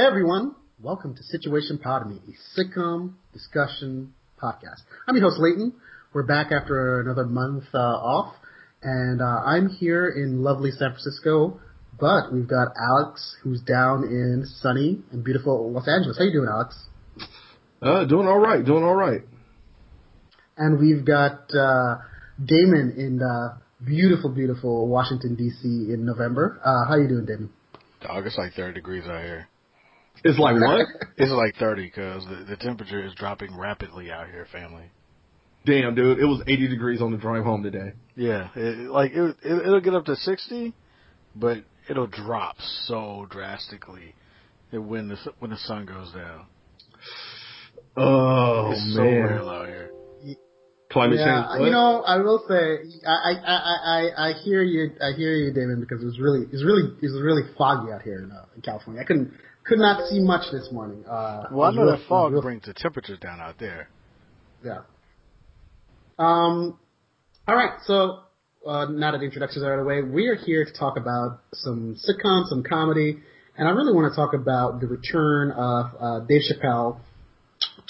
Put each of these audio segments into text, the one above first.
Hey everyone, welcome to Situation Podemy, a sitcom discussion podcast. I'm your host Leighton. We're back after another month uh, off, and uh, I'm here in lovely San Francisco, but we've got Alex who's down in sunny and beautiful Los Angeles. How you doing, Alex? Uh, doing all right, doing all right. And we've got uh, Damon in uh, beautiful, beautiful Washington D.C. in November. Uh, how you doing, Damon? Dog, it's like 30 degrees out here. It's like what? It's like 30 because the, the temperature is dropping rapidly out here, family. Damn, dude, it was 80 degrees on the drive home today. Yeah, it, like it, it, it'll get up to 60, but it'll drop so drastically when the when the sun goes down. Oh it's so man, real out here. climate yeah, change. what? you know, I will say, I, I, I, I, I hear you, I hear you, Damon, because it was really, it's really, it's really foggy out here in, uh, in California. I couldn't, could not see much this morning. Uh, Well, I know real- that fog real- brings the temperatures down out there. Yeah. Um. All right. So uh, now that the introductions are out of the way, we are here to talk about some sitcoms, some comedy, and I really want to talk about the return of uh, Dave Chappelle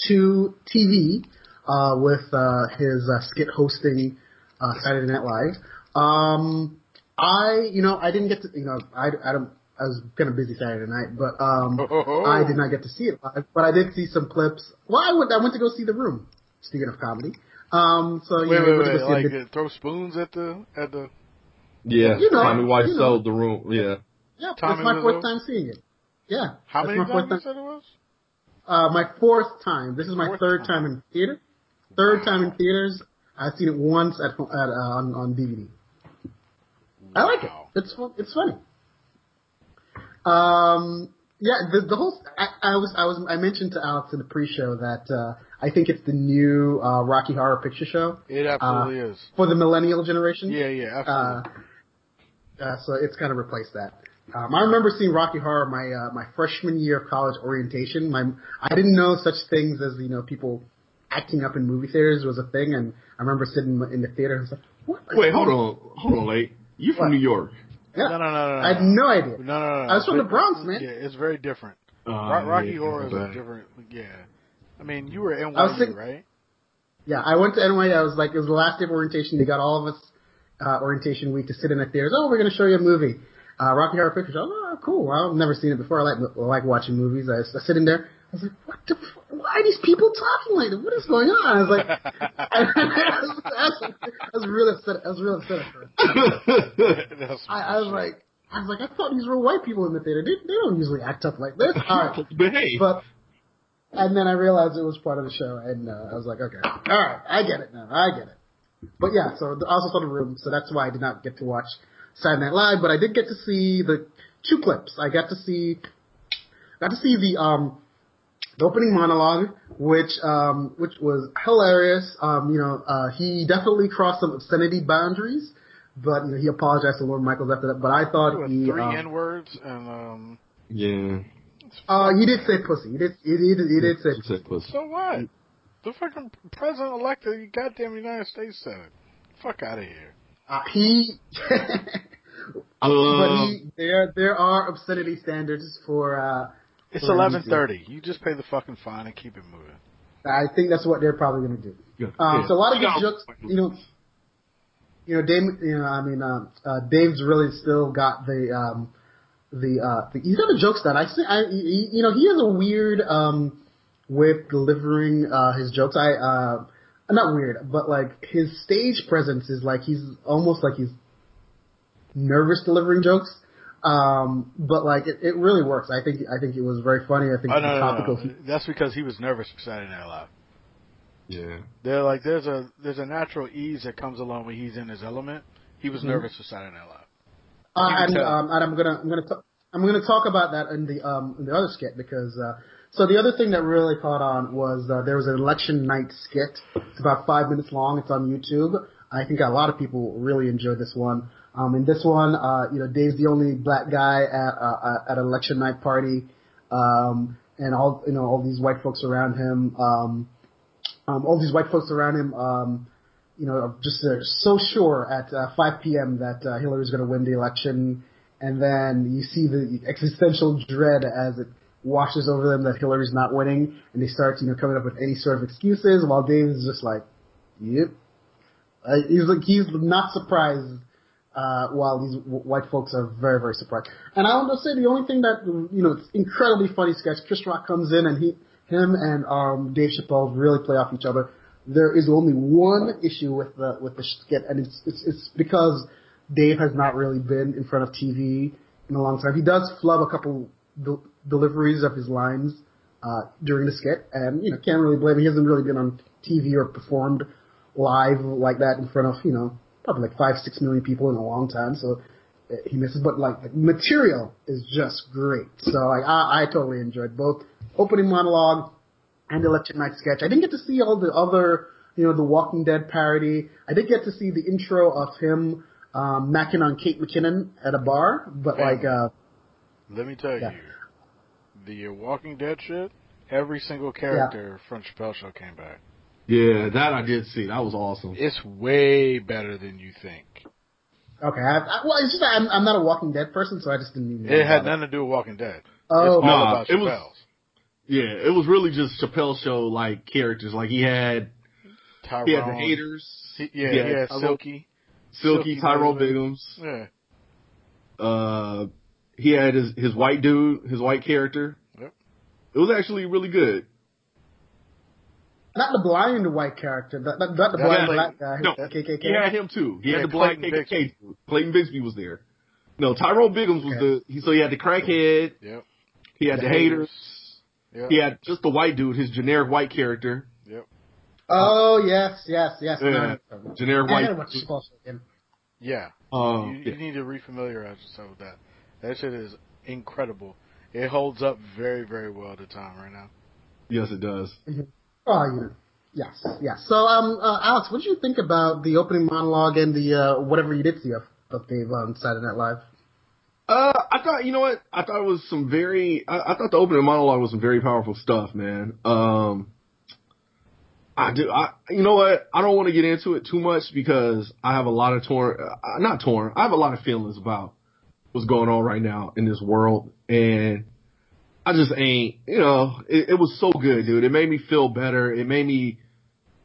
to TV uh, with uh, his uh, skit hosting uh, Saturday Night Live. Um, I, you know, I didn't get to, you know, I, I don't. I was kind of busy Saturday night, but um, I did not get to see it live. But I did see some clips. Well, I went. I went to go see The Room. Speaking of comedy, um, so you Wait, know, wait, went to wait! go see Like it. uh, throw spoons at the at the. yeah, you know, Tommy White you know. sold the room. Yeah, Yeah, Tommy that's my fourth Wiseau? time seeing it. Yeah, How many my fourth times you time. said it was? Uh, my fourth time. This is my Fourth third time. time in theater. Third time in theaters. I've seen it once at, at uh, on on DVD. I like it. It's fu- it's funny. Um, yeah, the the whole I, I was I was I mentioned to Alex in the pre-show that uh, I think it's the new uh, Rocky Horror Picture Show It absolutely is. for the millennial generation. Yeah, yeah, Uh, absolutely. uh, so it's kind of replaced that. Um, I remember seeing Rocky Horror my uh, my freshman year of college orientation. My I didn't know such things as you know people acting up in movie theaters was a thing, and I remember sitting in the theater and I was like, "What?" Wait, hold on, hold on, late. You from What? New York? Yeah. no, no, no, no, no. I had no idea. No, no, no. no. I was from the Bronx, man. Yeah, it's very different. Uh, Rocky yeah, Horror is a different. Yeah, I mean, you were NYU, I was think- right? Yeah, I went to NYU. I was like, it was the last day of orientation. They got all of us uh, orientation week to sit in the theaters. Oh, we're going to show you a movie, uh, Rocky Horror Picture Show. Oh, cool. Well, I've never seen it before. I like I like watching movies. I was sitting there. I was like, what the? f- Why are these people talking like that? What is going on? I was like, I, was, really upset. I was really upset at first. I, I was like, I was like, I thought these were white people in the theater. They, they don't usually act up like this. All right. Behave. But and then I realized it was part of the show, and uh, I was like, okay, all right, I get it now, I get it. But yeah, so I also saw the room, so that's why I did not get to watch Saturday Night Live, but I did get to see the two clips. I got to see, got to see the um the opening monologue, which um which was hilarious. Um, you know, uh, he definitely crossed some obscenity boundaries. But you know, he apologized to Lorne Michaels after that. But I thought with he, three um, N words and um. yeah. uh, he did say pussy. He did, he did, he did say She said pussy. So what? The fucking president elect of the goddamn United States Senate. Fuck out of here. Uh, he, but Um, he, there there are obscenity standards for. Uh, It's for eleven NBC. thirty. You just pay the fucking fine and keep it moving. I think that's what they're probably going to do. yeah. Um, So a lot of You good know, jokes, you know. You know, Dave. You know, I mean, uh, uh, Dave's really still got the um, the uh, the, he's got the jokes that I see. I, you know, he has a weird um, way of delivering uh, his jokes. I uh, not weird, but like his stage presence is like he's almost like he's nervous delivering jokes. Um, but like it, it really works. I think I think it was very funny. I think Oh no, no, topical. no. That's because he was nervous for Saturday Night Live. Yeah. They're like there's a there's a natural ease that comes along when he's in his element. He was Mhm. nervous for Saturday Night Live. Uh, and um, and I'm gonna I'm gonna t- I'm gonna talk about that in the um in the other skit because uh, so the other thing that really caught on was uh, there was an election night skit. It's about five minutes long. It's on YouTube. I think a lot of people really enjoyed this one. Um, in this one, uh, you know, Dave's the only black guy at uh, at an election night party, um, and all you know all these white folks around him. Um, um, all these white folks around him. Um, you know, are just uh, so sure at uh, 5 p.m. that uh, Hillary's going to win the election, and then you see the existential dread as it washes over them that Hillary's not winning, and they start, you know, coming up with any sort of excuses, while Dave is just like, "Yep." Uh, he's like he's not surprised, uh, while these w- white folks are very very surprised. And I want to say the only thing that you know, it's incredibly funny sketch. Chris Rock comes in and he, him and um, Dave Chappelle really play off each other. There is only one issue with the with the skit, and it's it's, it's because Dave has not really been in front of TV in a long time. He does flub a couple del- deliveries of his lines uh, during the skit, and you know can't really blame him. He hasn't really been on TV or performed live like that in front of you know probably like five six million people in a long time. So uh, he misses, but like the material is just great. So like I, I totally enjoyed both opening monologue and the night sketch. I didn't get to see all the other you know the Walking Dead parody. I did get to see the intro of him um, macking on Kate McKinnon at a bar, but like uh, Let me tell Yeah. you, the uh, Walking Dead shit. Every single character from Chappelle Show came back. Yeah, that I did see. That was awesome. It's way better than you think. okay, I, I, well it's just I'm, I'm not a Walking Dead person, so I just didn't even. know It had about nothing to do with Walking Dead. Oh, it's all Nah, about it was- Yeah, it was really just Chappelle show like characters. Like he had Tyrone. he had the haters, He- yeah, Yeah, he had Silky. Silky, Silky Tyrone Biggums. Biggums. Yeah. Uh, he had his his white dude, his white character. Yep. It was actually really good. Not the blind white character, not, not, not the blind like- black guy. No, KKK. he had him too. He Yeah, had the black Clayton KKK. dude. Clayton Bigsby was there. No, Tyrone Biggums was Okay. the. He, so he had the crackhead. Yep. He had The the, haters. Yep. He had just the white dude, his generic white character. Yep. Oh yes, yes, yes. Yeah, no, generic I white. gotta watch Chappelle Show again. Yeah. Um, you, you need to refamiliarize yourself with that. That shit is incredible. It holds up very, very well to time right now. yes, it does. Oh, you. Yes, yes. So, um, uh, Alex, what did you think about the opening monologue and the uh, whatever you did see of, of Dave on Saturday Night Live? Uh, I thought, you know what? I thought it was some very, I, I thought the opening monologue was some very powerful stuff, man. Um, I do, I, you know what? I don't want to get into it too much because I have a lot of torn, uh, not torn, I have a lot of feelings about what's going on right now in this world. And I just ain't, you know, it, it was so good, dude. It made me feel better. It made me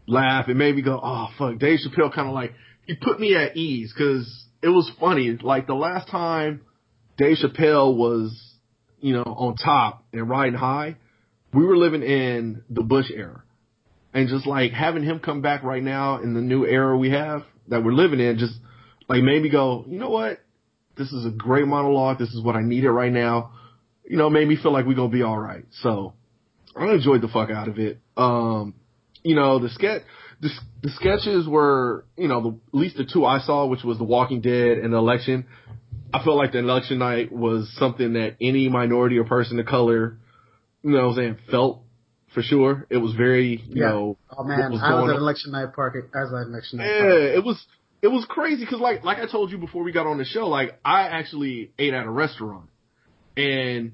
laugh. It made me go, oh, fuck. Dave Chappelle kind of like, he put me at ease because it was funny. Like the last time Dave Chappelle was, you know, on top and riding high, we were living in the Bush era. And just like having him come back right now in the new era we have that we're living in, just like made me go, you know what? This is a great monologue. This is what I needed right now. You know, made me feel like we're gonna be all right. So I enjoyed the fuck out of it. Um, you know, the sketch, the, the sketches were, you know, the, at least the two I saw, which was The Walking Dead and the election. I felt like the election night was something that any minority or person of color, you know what I'm saying, felt for sure. It was very, you Yeah. know, Oh man, was I was at on. election night party as an election night. Yeah, party. it was it was crazy because like like I told you before we got on the show, like I actually ate at a restaurant, and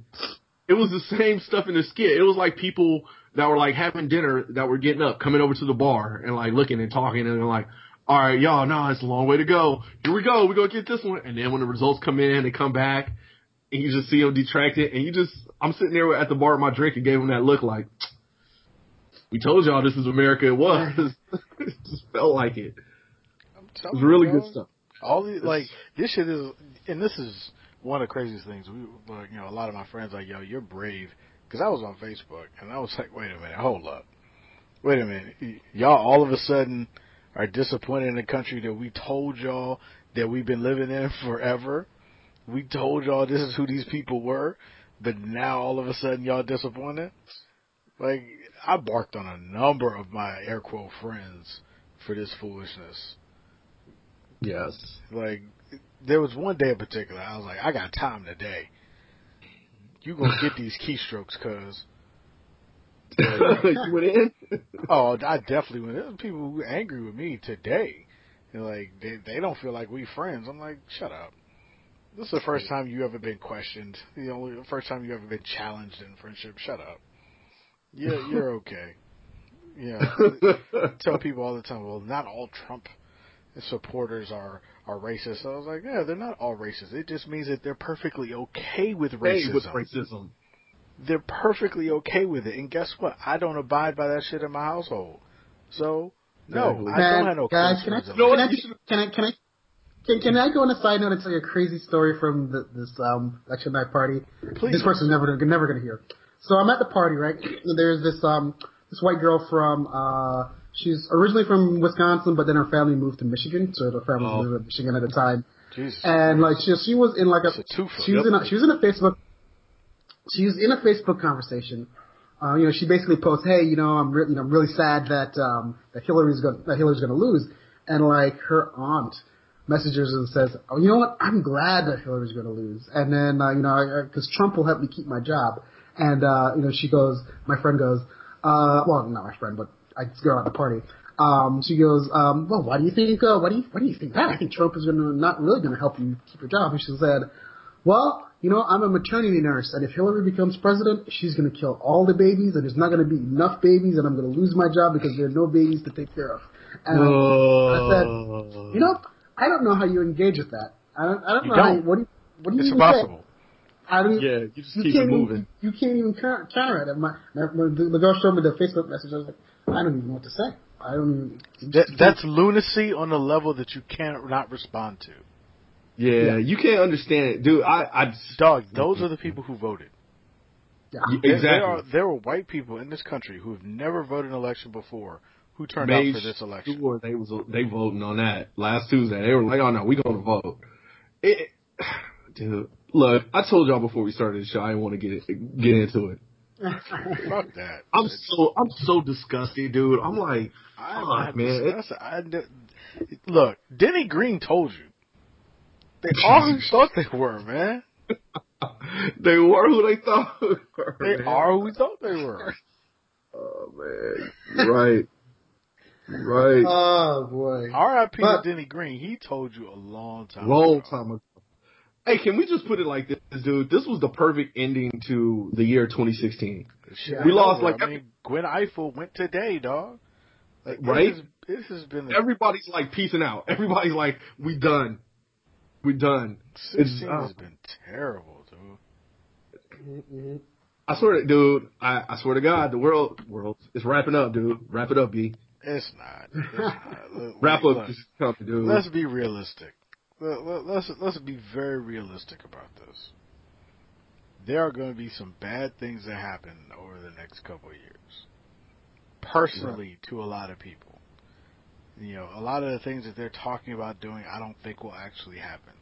it was the same stuff in the skit. It was like people that were like having dinner that were getting up, coming over to the bar and like looking and talking, and they're like, "All right, y'all, no, it's a long way to go. Here we go. We gonna get this one." And then when the results come in, they come back, and you just see them detracted, and you just I'm sitting there at the bar with my drink and gave them that look like. We told y'all this is America. It was. it just felt like it. It was really good stuff. All the like this shit is, and this is one of the craziest things. We, like, you know, a lot of my friends like, yo, you're brave, because I was on Facebook and I was like, wait a minute, hold up, wait a minute, y'all all of a sudden are disappointed in the country that we told y'all that we've been living in forever. We told y'all this is who these people were, but now all of a sudden y'all disappointed. Like I barked on a number of my air quote friends for this foolishness. Yes. Like, there was one day in particular, I was like, I got time today. You gonna get these keystrokes, cuz. you went in? Oh, I definitely went. There's people who were angry with me today. They're like, they they don't feel like we friends. I'm like, shut up. This is the first time you ever been questioned. You know, the first time you ever been challenged in friendship. Shut up. Yeah, you're okay. Yeah. tell people all the time, well, not all Trump supporters are are racist. I was like, yeah, they're not all racist. It just means that they're perfectly okay with Hey, racism. with racism. they're perfectly okay with it. And guess what? I don't abide by that shit in my household. So no, Exactly. I don't have no guys, can I, can I, can I, can I, can, can I go on a side note and tell you a crazy story from the, this um, election night party? Please. This person's never never gonna hear. So I'm at the party, right? And there's this um this white girl from uh she's originally from Wisconsin, but then her family moved to Michigan, so her family Oh. lived in Michigan at the time. Jesus. And like she she was in like a, a she was Yep. in a, she was in a Facebook she was in a Facebook conversation. Uh, you know, she basically posts, "Hey, you know, I'm really, you know, I'm really sad that um, that Hillary's going that Hillary's going to lose," and like her aunt messages and says, "Oh, you know what? I'm glad that Hillary's going to lose," and then uh, you know, because Trump will help me keep my job, and uh, you know, she goes, my friend goes, uh, well, not my friend, but I just go at the party. Um, she goes, um, well, why do you think, uh, why do you, why do you think that? I think Trump is gonna, not really gonna help you keep your job. And she said, well, you know, I'm a maternity nurse, and if Hillary becomes president, she's going to kill all the babies, and there's not going to be enough babies, and I'm going to lose my job because there are no babies to take care of. And I said, you know, I don't know how you engage with that. I don't, I don't You know how don't. you, what do you, what do you it's impossible. say? I don't, Yeah, you just you keep it even, moving. you can't even counter, it. My, my, the, the girl showed me the Facebook message. I was like, I don't even know what to say. I don't. That, that's lunacy on a level that you cannot respond to. Yeah, Yeah. you can't understand it, dude. I, I Dog, those are the people who voted. yeah. There- exactly. There, are, there were white people in this country who have never voted an election before who turned Made out for this election. Sure, they was they voting on that last Tuesday. They were like, "Oh no, we gonna vote." It, dude, look, I told y'all before we started the show, I didn't want to get it, get into it. Fuck that. I'm so I'm so disgusted, dude. I'm like, I'm fuck, not man. It- disgusted. I d- look, Denny Green told you. They always thought they were, man. they were who they thought they were. They man. are who we thought they were. Oh man, right, right. oh boy. R.I.P. to But- Denny Green. He told you a long time Long ago. time ago. Hey, can we just put it like this, dude? This was the perfect ending to the year 2016. Shit We lost, like, I mean, Gwen Ifill went today, dog. Like, Right? It has, it has been Everybody's like peacing out. Everybody's like, we done. We done. 16 uh, has been terrible, dude. I swear, to, dude. I, I swear to God, the world, world is wrapping up, dude. Wrap it up, B. It's not. It's not. Look, Wrap look, up this company, dude. Let's be realistic. Let- let- Let's let's be very realistic about this. There are going to be some bad things that happen over the next couple of years. Personally, to a lot of people, you know, a lot of the things that they're talking about doing, I don't think will actually happen.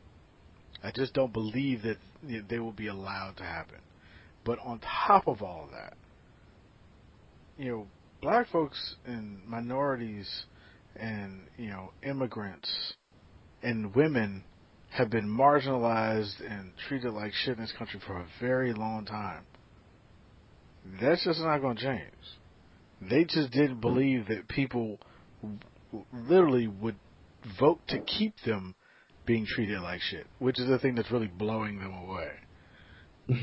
I just don't believe that they will be allowed to happen. But on top of all of that, you know, black folks and minorities and you know immigrants and women have been marginalized and treated like shit in this country for a very long time. That's just not going to change. They just didn't mm-hmm. believe that people literally would vote to keep them being treated like shit, which is the thing that's really blowing them away.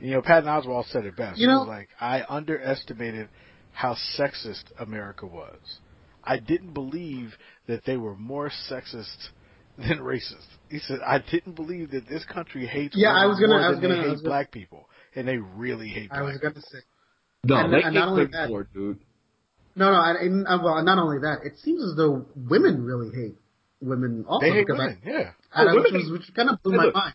You know, Patton Oswalt said it best. You he know- was like, I underestimated how sexist America was. I didn't believe that they were more sexist than racist. He said, I didn't believe that this country hates Yeah, I was gonna- more I was than gonna- they hate gonna- black people. And they really hate I black was going to people. say. no, and- they and can't only that- for dude. No, no, I, and, uh, well, not only that, it seems as though women really hate women also They hate because women, yeah. I, and Oh, I- which women was which kind of blew Hey, my look. mind.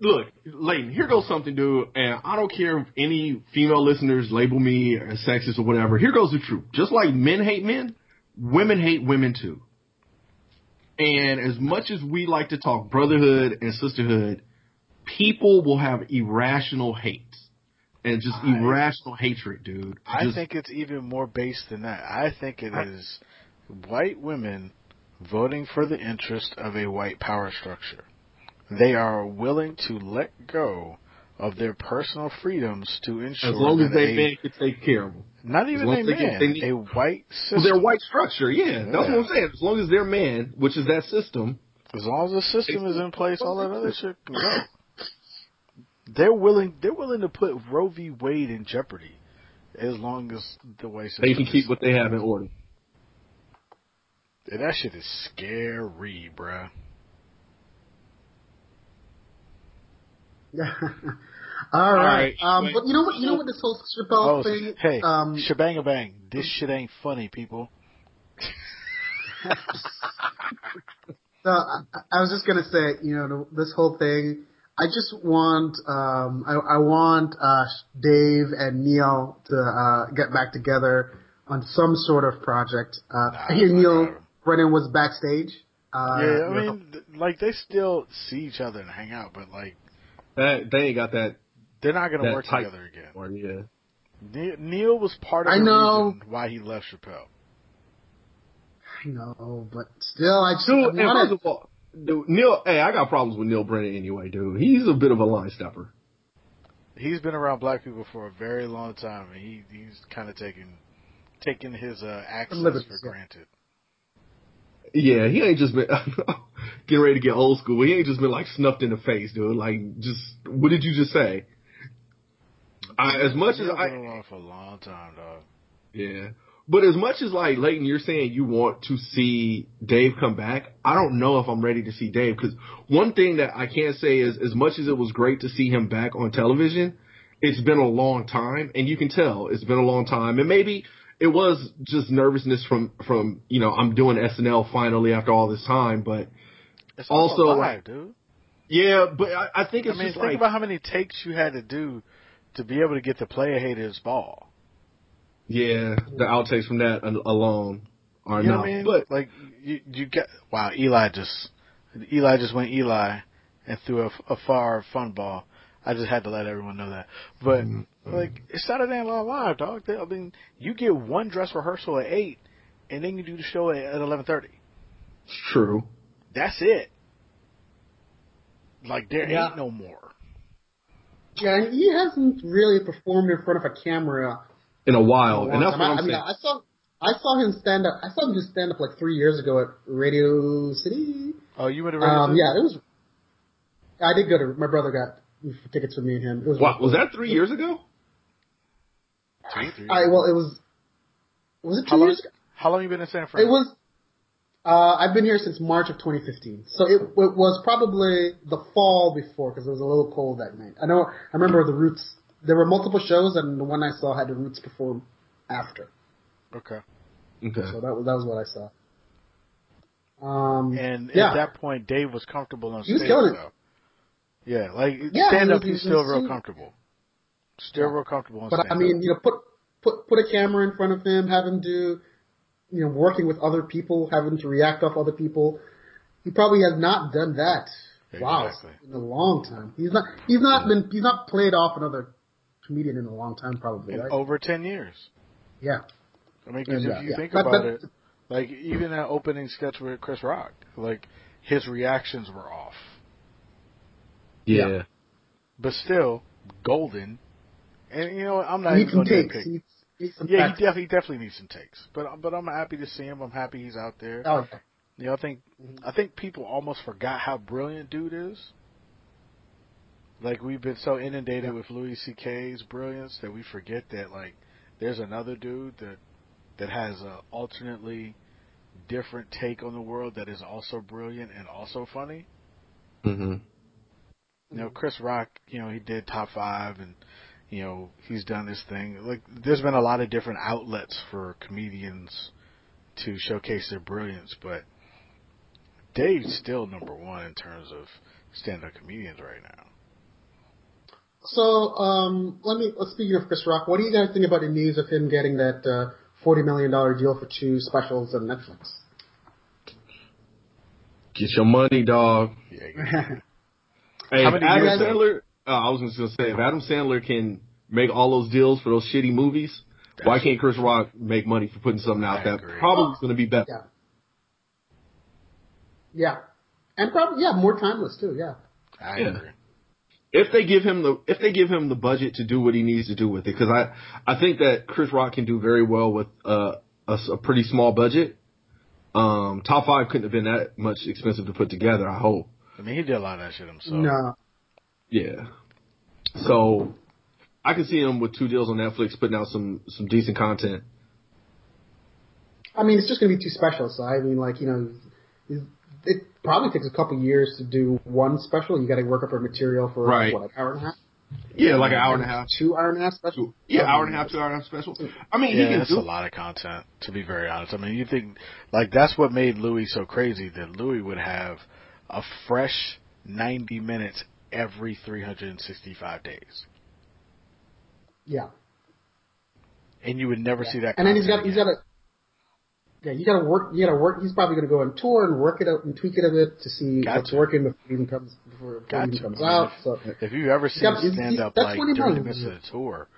Look, Leighton, here goes something, dude, and I don't care if any female listeners label me as sexist or whatever. Here goes the truth. Just like men hate men, women hate women too. And as much as we like to talk brotherhood and sisterhood, people will have irrational hate. And just I- irrational hatred, dude. I Just- think it's even more based than that. I think it is white women voting for the interest of a white power structure. They are willing to let go of their personal freedoms to ensure as long as that they a, men can take care of them. not even a as they get- man, they need- a white system. Well, their white structure, yeah, that's what I'm saying. As long as they're man, which is that system, As long as the system is in place, all that other shit can go. They're willing. They're willing to put Roe v. Wade in jeopardy, as long as the way system they can keep what they have in order. And that shit is scary, bruh. All right. right. Um, but you know what? You know what this whole Chappelle Oh, thing. hey, um, shebang a bang. This shit ain't funny, people. So I, I was just gonna say, you know, this whole thing. I just want, um, I, I want uh, Dave and Neal to uh, get back together on some sort of project. Uh, Nah, I hear Neal God. Brennan was backstage. Uh, yeah, I mean, like they still see each other and hang out, but like That they ain't got that. they're not gonna work together again. Or yeah. Ne- Neal was part of I the know. reason why he left Chappelle. I know, but still, I just Dude, I and want first of all, dude, Neal. Hey, I got problems with Neal Brennan anyway, dude. He's a bit of a line stepper. He's been around black people for a very long time, and he he's kind of taken taking his uh, access for granted. Yeah, he ain't just been getting ready to get old school. He ain't just been like snuffed in the face, dude. Like, just what did you just say? I, as much as I, been around for a long time, dog. Yeah. But as much as like Leighton, you're saying you want to see Dave come back, I don't know if I'm ready to see Dave because one thing that I can't say is as much as it was great to see him back on television, it's been a long time and you can tell it's been a long time and maybe it was just nervousness from, from, you know, I'm doing SNL finally after all this time, but It's Also, also, live, like, dude. yeah, but I, I think I it's mean, just think like, about how many takes you had to do to be able to get the player haters ball. yeah, the outtakes from that alone are You know not, what I mean? but like you, you get wow. Eli just Eli just went Eli and threw a, a far fun ball. I just had to let everyone know that. But Mm-hmm. like it's Saturday Night Live, dog. They- I mean, you get one dress rehearsal at eight, and then you do the show at, at eleven thirty. it's true. That's it. Like there Yeah. ain't no more. Yeah, he hasn't really performed in front of a camera. In a in a while, and that's time. what I, I'm I mean, saying. I saw I saw him stand up. I saw him just stand up like three years ago at Radio City. Oh, you went to Um, Radio yeah, it was. I did go to. My brother got tickets for me and him. It was. Wow, was that three years ago? Two, three. I well, it was. Was it two How long? years ago? How long you been in San Francisco? It was. Uh, I've been here since March of 2015, so it, it was probably the fall before because it was a little cold that night. I know. I remember the Roots. There were multiple shows, and the one I saw had the Roots perform after. okay. Okay. So that was that was what I saw. Um, And yeah. at that point, Dave was comfortable on He was stage, killing it. though. Yeah, like Yeah, stand up, he's still real comfortable. Still Yeah. real comfortable But I mean, you know, put put put a camera in front of him, have him do, you know, working with other people, having to react off other people. He probably has not done that. Wow, in a long time. He's not. He's not been. He's not played off another comedian in a long time, probably. Right? over ten years. yeah. I mean, because Yeah, if uh, you yeah. think But- about but- it, like even that opening sketch with Chris Rock, like his reactions were off, Yeah. Yeah. but still golden. And you know, I'm not He even going to takes. nitpick. He needs, he Yeah, he definitely definitely needs some takes. But but I'm happy to see him. I'm happy he's out there. Oh, yeah. You know, I think I think people almost forgot how brilliant dude is. Like we've been so inundated Yeah. with Louis C.K.'s brilliance that we forget that like there's another dude that that has a alternately different take on the world that is also brilliant and also funny. Mm-hmm. You know, Chris Rock, you know, he did top five and you know, he's done this thing. Like there's been a lot of different outlets for comedians to showcase their brilliance, but Dave's still number one in terms of stand up comedians right now. So, um, let me. Let's speaking of Chris Rock, what do you guys think about the news of him getting that uh, forty million dollar deal for two specials on Netflix? Get your money, dog. Yeah, yeah. Hey, How many Adam Sandler, uh, I was just gonna say, if Adam Sandler can make all those deals for those shitty movies, why can't Chris Rock make money for putting something out I that agree. probably is gonna be better? yeah. Yeah, and probably yeah, more timeless too. Yeah. I Yeah. agree. If they give him the if they give him the budget to do what he needs to do with it, because I I think that Chris Rock can do very well with uh, a pretty small budget. Um, top five couldn't have been that much expensive to put together. I hope. I mean, he did a lot of that shit himself. No. Yeah. So I can see him with two deals on Netflix putting out some some decent content. I mean, it's just gonna be two specials. So I mean, like you know, it probably takes a couple years to do one special. You got to work up a material for Right. what an hour and a half. Yeah, like an hour and a half. Two hour and a half special. Yeah, hour and a half, two hour and a half special. I mean, yeah, he can that's do a lot of content. To be very honest, I mean, you think like that's what made Louis so crazy that Louis would have a fresh ninety minutes every three hundred and sixty-five days, Yeah. and you would never Yeah. see that. And then he's got content he's again. got a yeah you got to work you got to work. He's probably going to go on tour and work it out and tweak it a bit to see Got what's working before it even comes before, before Got it even comes I mean, out. So If you ever seen got- stand up like he during the midst of the tour,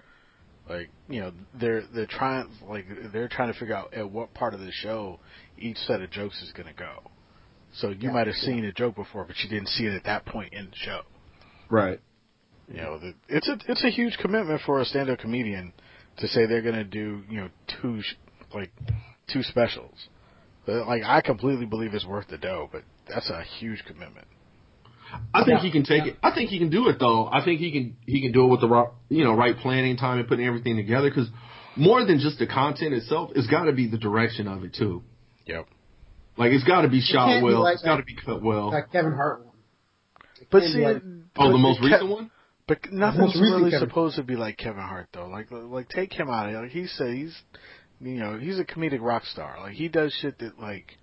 like you know they're they're trying like they're trying to figure out at what part of the show each set of jokes is going to go. So you Yeah, might have yeah. seen a joke before, but you didn't see it at that point in the show. Right. You know, the, it's a it's a huge commitment for a stand-up comedian to say they're going to do you know two sh- like two specials. But, like I completely believe it's worth the dough, but that's a huge commitment. I think Yeah. he can take Yeah. it. I think he can do it though. I think he can he can do it with the right, you know right planning time and putting everything together. Because more than just the content itself, it's got to be the direction of it too. Yep. Like it's got to be shot can't be well. like it's got to be cut well. Like Kevin Hart one. But see, be like- oh, the but most Ke- recent one. But nothing's really Kevin- supposed to be like Kevin Hart though. Like like take him out of it. Like he said he's you know, he's a comedic rock star. Like he does shit that like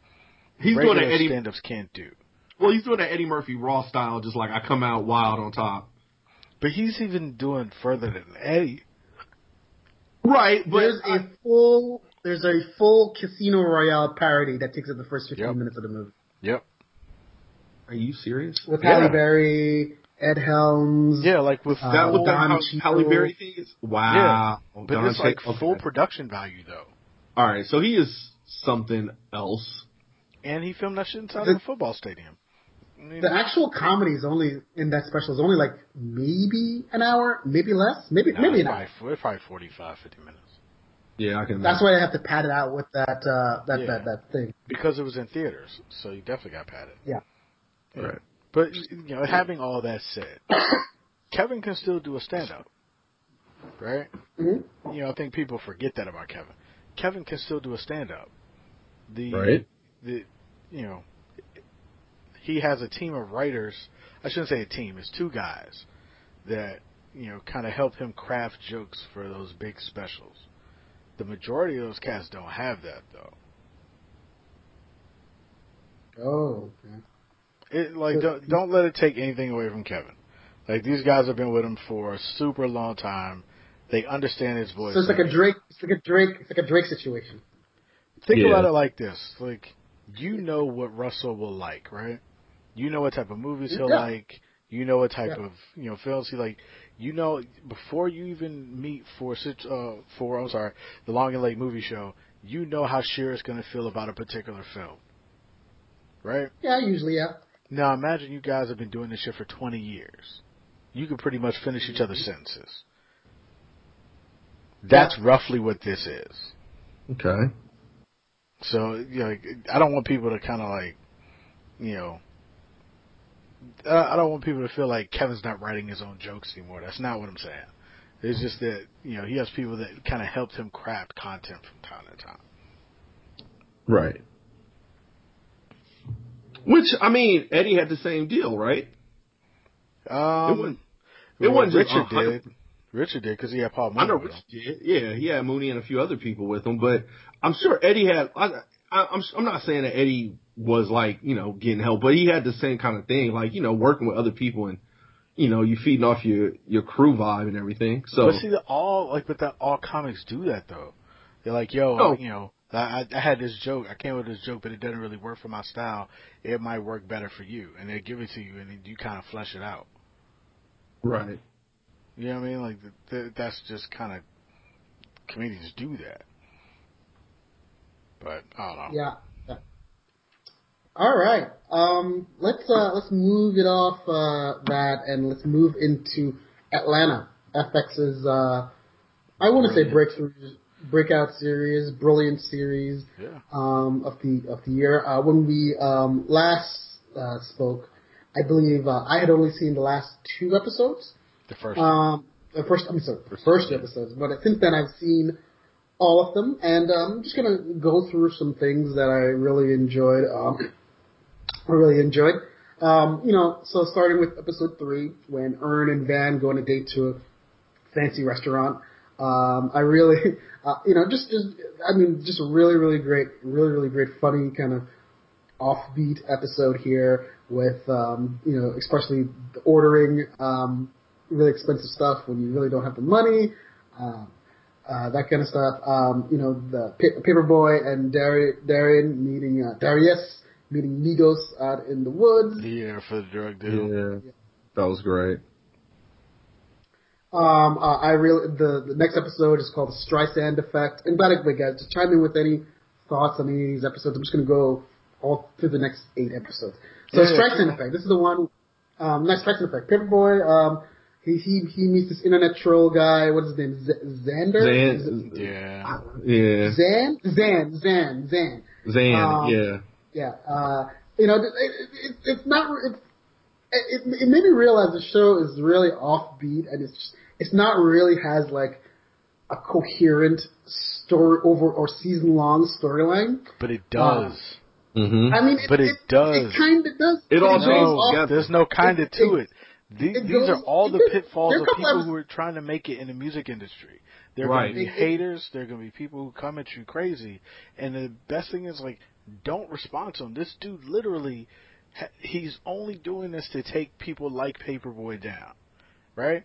He's doing regular an Eddie. stand ups can't do. Well, he's doing an Eddie Murphy raw style, just like I come out wild on top. But he's even doing further than Eddie. Right, but there's a full there's a full Casino Royale parody that takes up the first 15 Yep. minutes of the movie Yep. are you serious? with Yeah. Halle Berry, Ed Helms. Yeah, like with Uh, that what full, the Don Halle, Berry thing is? Wow. Yeah. but Don it's like Cheadle- full production value though. All right, so he is something else. And he filmed that shit inside The- of a football stadium. I mean, The actual comedy is only in that special is only like maybe an hour, maybe less, maybe nah, maybe it's an probably, hour. it's probably 45, 50 minutes. Yeah, I can. That's why they have to pad it out with that uh, that, Yeah. that that thing. Because it was in theaters, so you definitely got padded. Yeah. Right. But you know, having all that said, Kevin can still do a stand up. Right? Mhm. You know, I think people forget that about Kevin. Kevin can still do a stand up. The Right. the you know he has a team of writers I shouldn't say a team, it's two guys that, you know, kinda help him craft jokes for those big specials. The majority of those cats don't have that though. Oh, okay. It like don't don't let it take anything away from Kevin. Like these guys have been with him for a super long time. They understand his voice. So it's like a Drake. It's like a Drake. It's like a Drake situation. Think Yeah. about it like this: like you know what Russell will like, right? You know what type of movies he'll Yeah. like. You know what type Yeah. of you know films he like. You know before you even meet for sit- uh for I'm sorry the Long and Late movie show. You know how Shearer's going to feel about a particular film, right? Yeah, usually, yeah. Now imagine you guys have been doing this shit for 20 years. You can pretty much finish each other's sentences. That's roughly what this is. Okay. So, you know, I don't want people to kind of like, you know, I I don't want people to feel like Kevin's not writing his own jokes anymore. That's not what I'm saying. It's just that, you know, he has people that kind of helped him craft content from time to time. Right. Which I mean, Eddie had the same deal, right? Um, wasn't- it well, wasn't just Richard 100 did. Richard did because he had Paul I know Mooney with Rich him. did. Yeah, he had Mooney and a few other people with him, but I'm sure Eddie had. I, I, I'm I'm not saying that Eddie was like you know getting help, but he had the same kind of thing, like you know working with other people and you know you feeding off your your crew vibe and everything. So But see, the all like, but that all comics do that though. They're like, yo, Oh. you know, I, I had this joke. I came with this joke, but it doesn't really work for my style. It might work better for you, and they give it to you, and then you kind of flesh it out. right. You know what I mean? Like th- th- that's just kind of comedians do that. But I don't know. Yeah. yeah. All right. Um, let's uh, let's move it off uh, that and let's move into Atlanta. FX's uh, I want to say breakthrough breakout series, brilliant series Yeah. um, of the of the year. Uh, when we um, last uh, spoke, I believe uh, I had only seen the last two episodes. The first. Um, the first, I'm sorry, the first two episodes. But since then, I've seen all of them, and um, I'm just gonna go through some things that I really enjoyed. Um, I really enjoyed. Um, you know, so starting with episode three, when Earn and Van go on a date to a fancy restaurant. Um, I really, uh, you know, just, just, I mean, just a really, really great, really, really great, funny kind of offbeat episode here with, um, you know, especially ordering, um, really expensive stuff when you really don't have the money, um, uh, that kind of stuff. Um, you know, the pa- Paperboy and Dar- Darian meeting, uh, Darius meeting Migos out in the woods. Yeah, for the drug deal. Yeah, that was great. Um, uh, I really the the next episode is called the Streisand Effect. And by the way, guys, just chime in with any thoughts on any of these episodes. I'm just gonna go all through the next eight episodes. So Yeah, Streisand yeah. Effect. This is the one. Um, next Streisand Effect. Paperboy. Um, he he he meets this internet troll guy. What's his name? Z- Xander. Zan, Yeah. yeah, Zan. Zan. Zan. Zan. Zan, Um, yeah. Yeah. Uh, you know, it, it, it, it's not. It's, it, it made me realize the show is really offbeat and it's just, it's not really has like a coherent story over or season long storyline. But it does. hmm I mean, But it does. It kind of does. It all goes no, off- there's no kind of to it- it. These, it these are all the pitfalls of people episodes- who are trying to make it in the music industry. There are Right. going to be It- it- haters. There are going to be people who come at you crazy. And the best thing is like, don't respond to him. This dude literally, he's only doing this to take people like Paperboy down, right?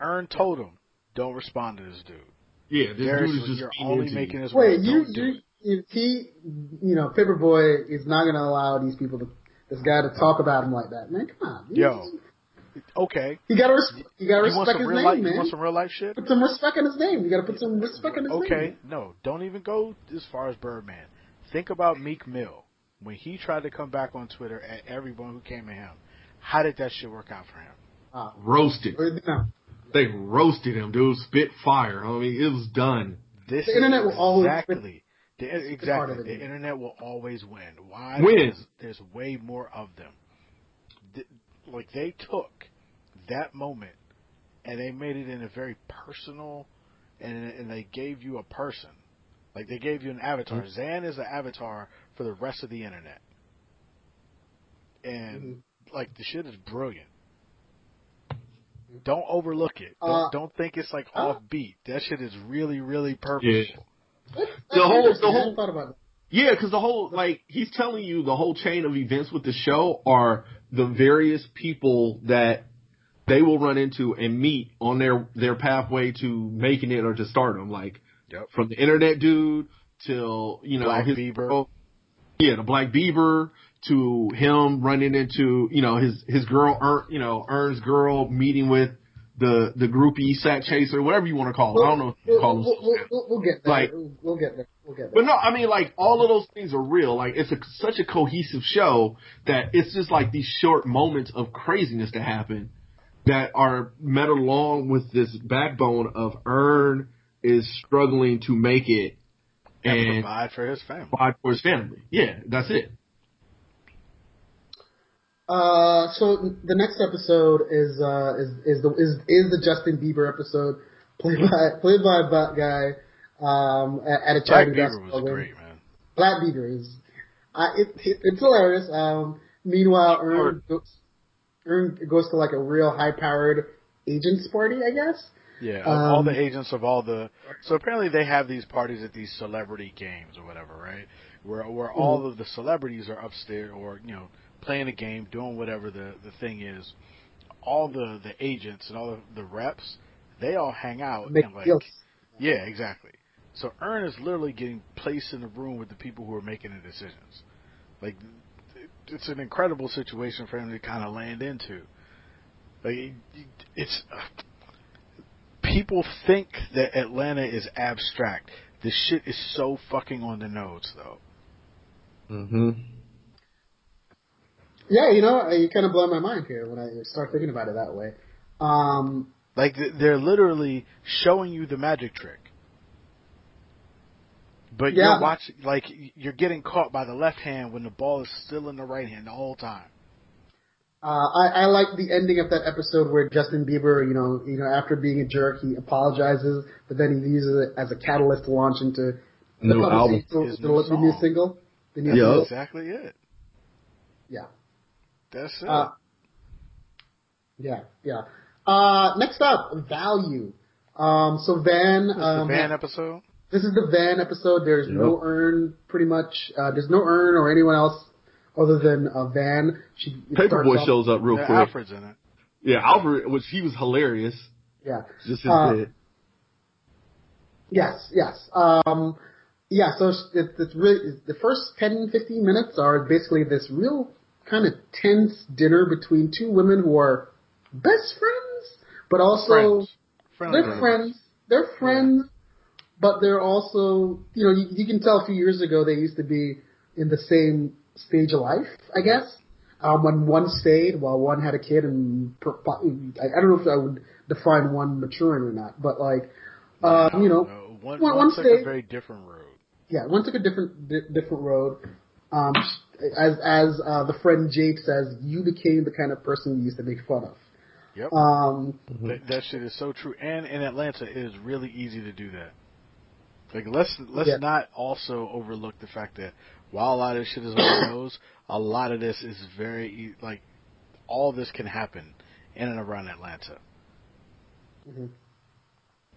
Earn told him, don't respond to this dude. Yeah, this Darius, dude is just you're only making you. this Wait, you Don't you if he, you know, Paperboy is not going to allow these people to this guy to talk about him like that. Man, come on. Yo, Okay. you got to res- you got to You respect some his name, life? You man. want some real life shit? Put some respect in his name. You got to put some respect in his name. Okay, no, don't even go as far as Birdman. Think about Meek Mill when he tried to come back on Twitter at everyone who came at him. How did that shit work out for him? Ah, Roasted. or- no. They roasted him, dude. Spit fire. I mean, it was done. This The internet will always exactly the, exactly of the internet will always win. Why? Win. Because there's way more of them. Th- Like they took that moment and they made it in a very personal, and and they gave you a person. Like they gave you an avatar. Mm-hmm. Zan is an avatar for the rest of the internet, and Mm-hmm. like the shit is brilliant. Don't overlook it. Don't, Uh, don't think it's like uh, offbeat. That shit is really, really purposeful. That's, The whole- the whole- thought about that. Yeah, because the whole like he's telling you the whole chain of events with the show are the various people that they will run into and meet on their their pathway to making it or to stardom. Like Yep. from the internet dude till you know Black his Bieber. yeah, the Black Bieber to him running into you know his his girl, Earn, you know Earn's girl meeting with the the groupie sack chaser, whatever you want to call it. I don't know We'll, call we'll, we'll, we'll, we'll get there. Like- we'll, we'll get there. We'll get there. But no, I mean, like all of those things are real. Like it's a, such a cohesive show that it's just like these short moments of craziness to happen that are met along with this backbone of Earn is struggling to make it and, and provide for his family. provide for his family. Yeah, that's it. Uh, so the next episode is uh is is the is is the Justin Bieber episode played by played by a black guy um at, at a Black charity Bieber basketball was game. great, man. Black Bieber is uh, it, it it's hilarious. Um, meanwhile, Earn Earn goes to like a real high powered agents party, I guess. Yeah, all Um, the agents of all the. So apparently they have these parties at these celebrity games or whatever, right? Where where all of the celebrities are upstairs or you know playing a game, doing whatever the the thing is. All the the agents and all the, the reps, they all hang out and like deals. yeah, exactly. So Earn is literally getting placed in the room with the people who are making the decisions. Like it's an incredible situation for him to kind of land into. Like it- it's people think that Atlanta is abstract. This shit is so fucking on the nose, though. Mm-hmm. Yeah, you know, you kind of blow my mind here when I start thinking about it that way. Um, Like they're literally showing you the magic trick, but Yeah. you're watching like you're getting caught by the left hand when the ball is still in the right hand the whole time. Uh, I, I like the ending of that episode where Justin Bieber, you know, you know, after being a jerk, he apologizes, but then he uses it as a catalyst to launch into the New public- album. the, His the, new the new single. The new Yeah. single. Exactly it. Yeah. That's it. Uh, yeah, yeah. Uh, next up, value. Um, so Van, um, the van episode. This is the Van episode. There's Yep. no Earn, pretty much. Uh, there's no Earn or anyone else other than uh, Van. She Paperboy off- shows up real Yeah, quick. Alfred's in it. Yeah, Alfred, which he was hilarious. Yeah. Just his Uh, bit. Yes, yes. Um, yeah, so it's, it's it's really, the first 10, 15 minutes are basically this real kind of tense dinner between two women who are best friends, but also Friends. Friendly they're friends. They're friends, but they're also, you know, you, you can tell a few years ago they used to be in the same stage of life, I guess. Um, when one stayed while one had a kid, and per- I, don't know if I would define one maturing or not, but like, um, you know, No, one, one- one one took stage- a very different road. yeah, one took a different di- different road. Um, as as uh, the friend Jade says, you became the kind of person you used to make fun of. Yep. Um, That, that shit is so true. And in Atlanta, it is really easy to do that. Like let's let's Yeah. not also overlook the fact that while a lot of this shit is on the nose, a lot of this is very like all this can happen in and around Atlanta. Mhm.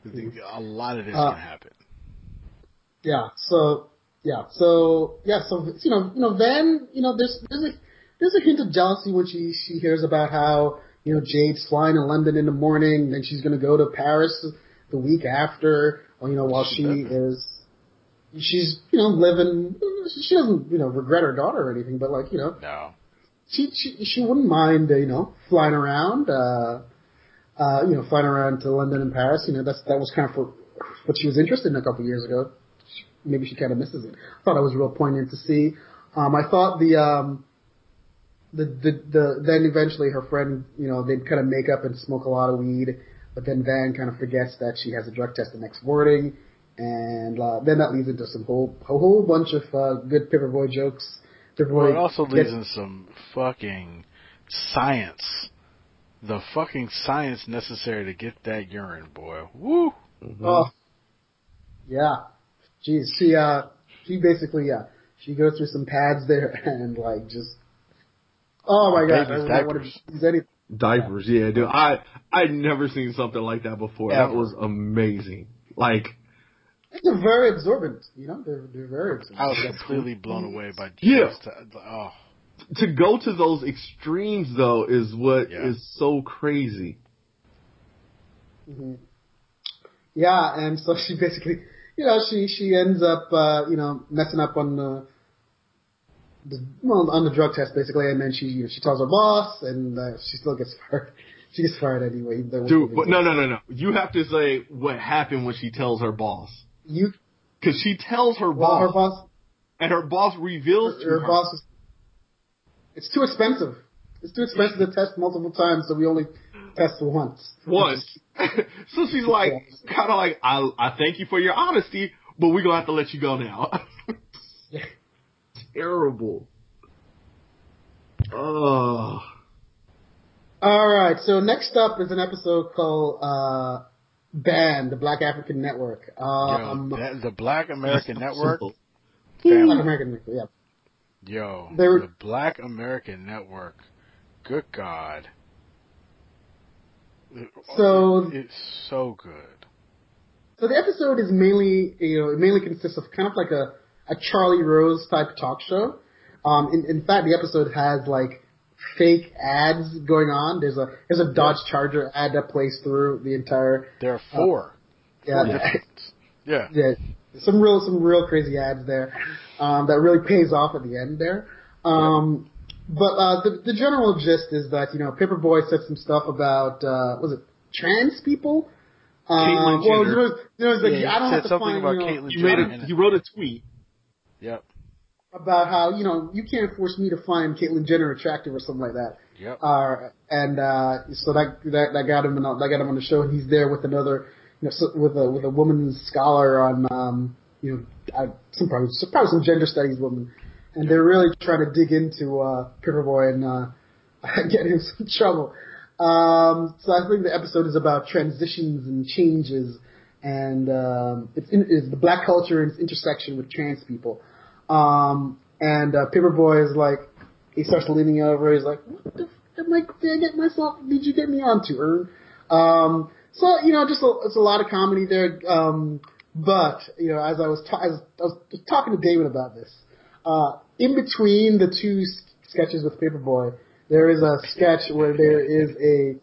The- A lot of this Uh, can happen. Yeah. So yeah. So yeah. So you know, you know, Van. You know, there's there's a there's a hint of jealousy when she she hears about how you know Jade's flying to London in the morning, then she's going to go to Paris the week after. Or, you know, while she is. She's, you know, living. She doesn't, you know, regret her daughter or anything, but like, you know, No. she she she wouldn't mind, uh, you know, flying around, uh, uh, you know, flying around to London and Paris. You know, that's that was kind of for, what she was interested in a couple of years ago. She, maybe she kind of misses it. I thought it was real poignant to see. Um, I thought the um, the the the then eventually her friend, you know, they'd kind of make up and smoke a lot of weed, but then Van kind of forgets that she has a drug test the next morning. And uh, then that leads into some whole a whole bunch of uh, good Paperboy jokes. Paperboy Well, it also gets- leads in some fucking science. The fucking science necessary to get that urine, boy. Woo! Mm-hmm. Oh, yeah. Jeez, she uh, she basically yeah, she goes through some pads there and like just, oh my god, I Baby's would not want to use any. Diapers, yeah, dude. I I'd never seen something like that before. That was amazing. Like, They're very absorbent, you know. They're they're very absorbent. I was completely blown away by Yeah. just oh to go to those extremes though is what is Yeah. so crazy. hmm Yeah, and so she basically, you know, she she ends up, uh, you know, messing up on the, the well, on the drug test basically, and then she you know, she tells her boss, and uh, she still gets fired. She gets fired anyway. Dude, but no, no, no, no. You have to say what happened when she tells her boss. you Cause she tells her well, boss, her boss and her boss reveals to her, her. her boss is, it's too expensive. It's too expensive to test multiple times, so we only test once. once. so she's like, kind of like, I, I thank you for your honesty, but we're gonna have to let you go now. Yeah. Terrible. Oh. All right, so next up is an episode called uh, Band, the Black African Network. Um, yo, that, the Black American Network. Black American Network, yeah. Yo, They were- the Black American Network. Good God. So- it's so good. So the episode is mainly, you know, it mainly consists of kind of like a, a Charlie Rose type talk show. Um, in, in fact, the episode has like fake ads going on. There's a there's a Dodge Charger ad that plays through the entire. There are four. Yeah, four different. Yeah. yeah, some real some real crazy ads there um, that really pays off at the end there. Um, But uh, the the general gist is that you know Paperboy said some stuff about uh, was it trans people? Caitlyn Um, well, Jenner. you know, you like, Yeah, he I don't said have to something find about you know, Caitlyn He made Jenner. a, he wrote a tweet. Yep. about how you know you can't force me to find Caitlyn Jenner attractive or something like that. Yep. Uh, and uh, so that, that that got him on, that got him on the show, and he's there with another, you know, so, with a with a woman scholar on, um, you know, uh, some probably some, probably some gender studies woman, and they're really trying to dig into uh, Paperboy and uh, get him some trouble. Um, so I think the episode is about transitions and changes, and um, it's, in, it's the black culture and its intersection with trans people. Um, and uh, Paperboy is like, he starts leaning over. He's like, "What the f- am I? Did I get myself? Did you get me onto?" Earn? Um, so you know, just a, it's a lot of comedy there. Um, but you know, as I was ta- as I was talking to David about this, uh, in between the two sketches with Paperboy, there is a sketch where there is a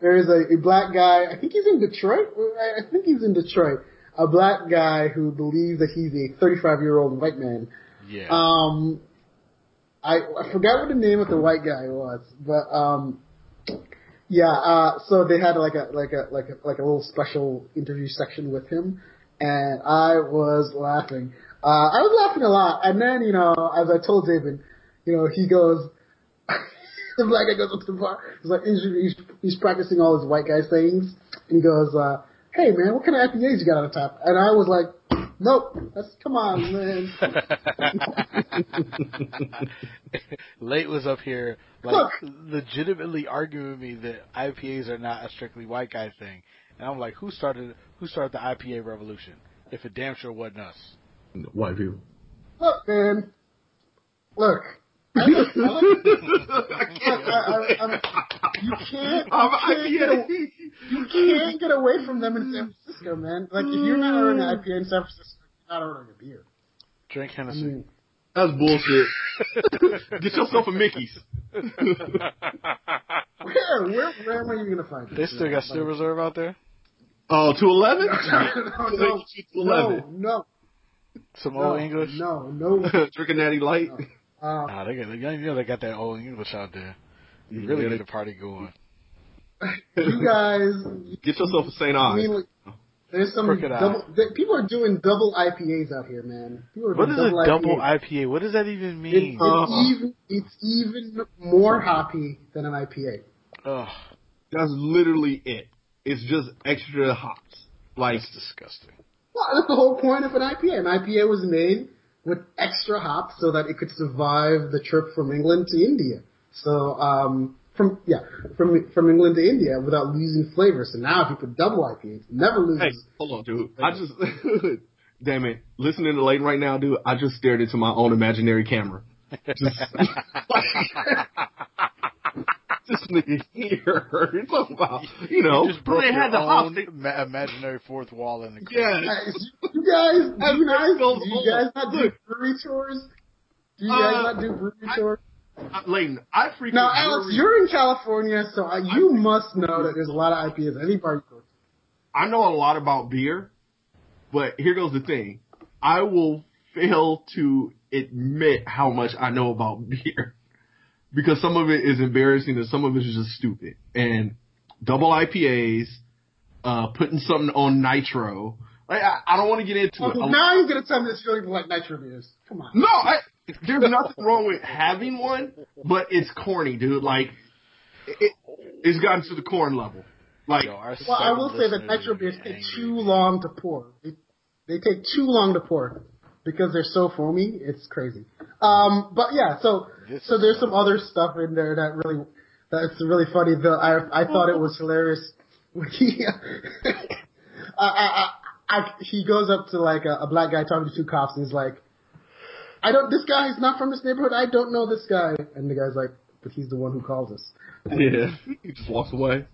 there is a, a black guy. I think he's in Detroit. I think he's in Detroit. A black guy who believes that he's a 35 year old white man. Yeah. Um, I, I forgot what the name of the white guy was, but um, yeah. Uh, so they had like a like a like a like a little special interview section with him, and I was laughing. Uh, I was laughing a lot, and then you know, as I told David, you know, he goes. the black guy goes up to the bar. He's like, he's, he's, he's practicing all his white guy sayings, and he goes, uh, "Hey man, what kind of IPAs you got on the top?" And I was like, "Nope, that's come on, man." Late was up here, like legitimately arguing with me that IPAs are not a strictly white guy thing, and I'm like, who started who started the IPA revolution? If it damn sure wasn't us. White people. Look, man. Look. I like, I like, I can't. I, I, you can't. You can't, get away, you can't get away from them in San Francisco, man. Like if you're not ordering an IPA in San Francisco, you're not ordering a beer. Drink I Hennessy. mean, That's bullshit. Get yourself a Mickey's. where, where, where am I even gonna find it? they still got Steel Reserve out there. Oh, to eleven? no, no, no, no, Some no, old English. No, no. Drink a natty light. Uh, Nah, they got you know they got that old English out there. You really get the party going. you guys, Get yourself a St. I mean, like, there's some Crooked Eye. double. There, people are doing double IPAs out here, man. People are What doing is a double double IPA. IPA? What does that even It's, mean? it's Uh. even it's even more hoppy than an IPA. Ugh, That's literally it. It's just extra hops. Like, that's disgusting. Well, that's the whole point of an IPA. An IPA was made with extra hops so that it could survive the trip from England to India. So um, from yeah, from from England to India without losing flavor. So now if you put double IPAs, it never loses. hey, hold on, dude. I just, damn it. Listening to Leighton right now, dude, I just stared into my own imaginary camera. Just, this nigga here. You're about, you know, you just broke they your had the own ma- imaginary fourth wall in the crowd. Yeah. Guys, you guys, do you guys, Goes do you guys not do Look. brewery tours? Do you guys Uh, not do brewery I- tours? Uh, Leighton, I freaking. Now, Alex, you're in California, so uh, you must know that there's a lot of IPAs any part you. I know a lot about beer, but here goes the thing. I will fail to admit how much I know about beer. Because some of it is embarrassing and some of it is just stupid. And double IPAs, uh, putting something on nitro. Like, I, I don't want to get into Okay, it. now you're gonna tell me this feeling like nitro beers. Come on. No, I, there's nothing wrong with having one, but it's corny, dude. Like, it, it's gotten to the corn level. Like, Yo, Well, I will say that listeners nitro beers take too long to pour. They, they take too long to pour because they're so foamy. It's crazy. Um, but yeah, so This so there's some other stuff in there that really that's really funny. The, I I thought it was hilarious. when He I, I, I, I, he goes up to like a, a black guy talking to two cops and he's like, I don't. This guy is not from this neighborhood. I don't know this guy. And the guy's like, but he's the one who called us. yeah, he just walks away.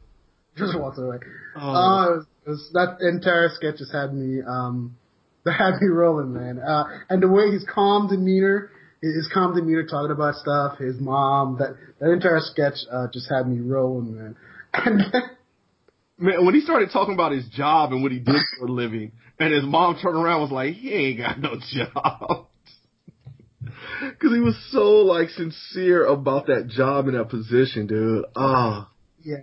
Just walks away. Oh. Oh, it was, it was, that entire sketch just had me, um, that had me rolling, man. Uh, and the way his calm demeanor, his calm demeanor talking about stuff, his mom, that, that entire sketch, uh, just had me rolling, man. And then, Man, when he started talking about his job and what he did for a living, and his mom turned around and was like, he ain't got no job. Cause he was so like sincere about that job and that position, dude. Ah, yeah,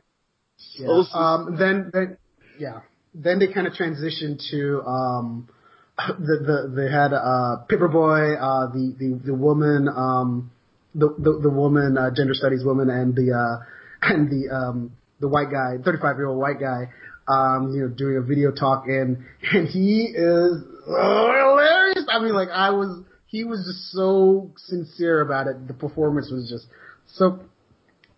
yeah. so. Um, then, then, yeah. Then they kind of transitioned to, um, the, the, they had, uh, Paperboy, uh, the, the, the woman, um, the, the, the woman, uh, gender studies woman and the, uh, and the, um, the white guy, 35 year old white guy, um, you know, doing a video talk and, and he is hilarious. I mean, like I was, he was just so sincere about it. The performance was just so,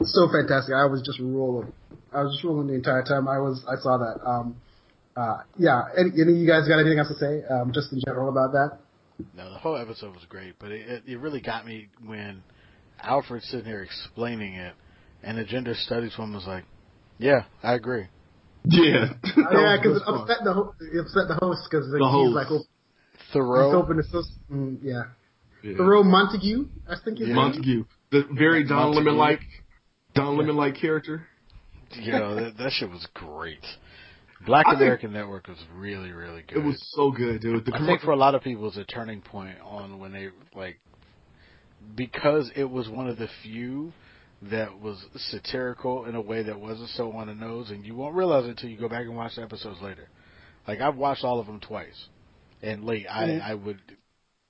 so fantastic. I was just rolling. I was just rolling the entire time I was, I saw that. Um, uh, yeah. Any, any of you guys got anything else to say, um, just in general about that? No, the whole episode was great, but it, it, it really got me when Alfred sitting here explaining it, and the gender studies woman was like, "Yeah, I agree." Yeah, Oh, yeah, because it upset the ho- it upset the host because The he's like, oh, he's Thoreau. hoping to so, mm, yeah. Yeah. Thoreau Montague, I think his Yeah. Montague, the very Don Montague. Lemon like, Don Lemon like character. You know, that, that shit was great. Black I think- American Network was really, really good. It was so good, dude. The I think for a lot of people, it's a turning point on when they like because it was one of the few that was satirical in a way that wasn't so on the nose, and you won't realize it until you go back and watch the episodes later. Like I've watched all of them twice, and late I, Mhm. I would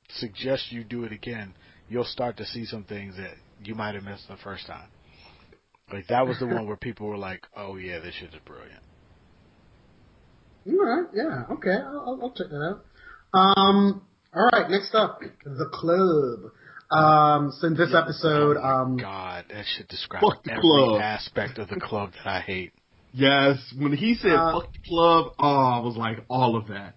suggest you do it again. You'll start to see some things that you might have missed the first time. Like that was the one where people were like, "Oh yeah, this shit is brilliant." All right, yeah, okay, I'll, I'll- check that out. Um, all right, next up, the club. Um, so in this episode, oh um, God, that should describe every club. aspect of the club that I hate. Yes, when he said Uh, "fuck the club," oh, I was like, all of that.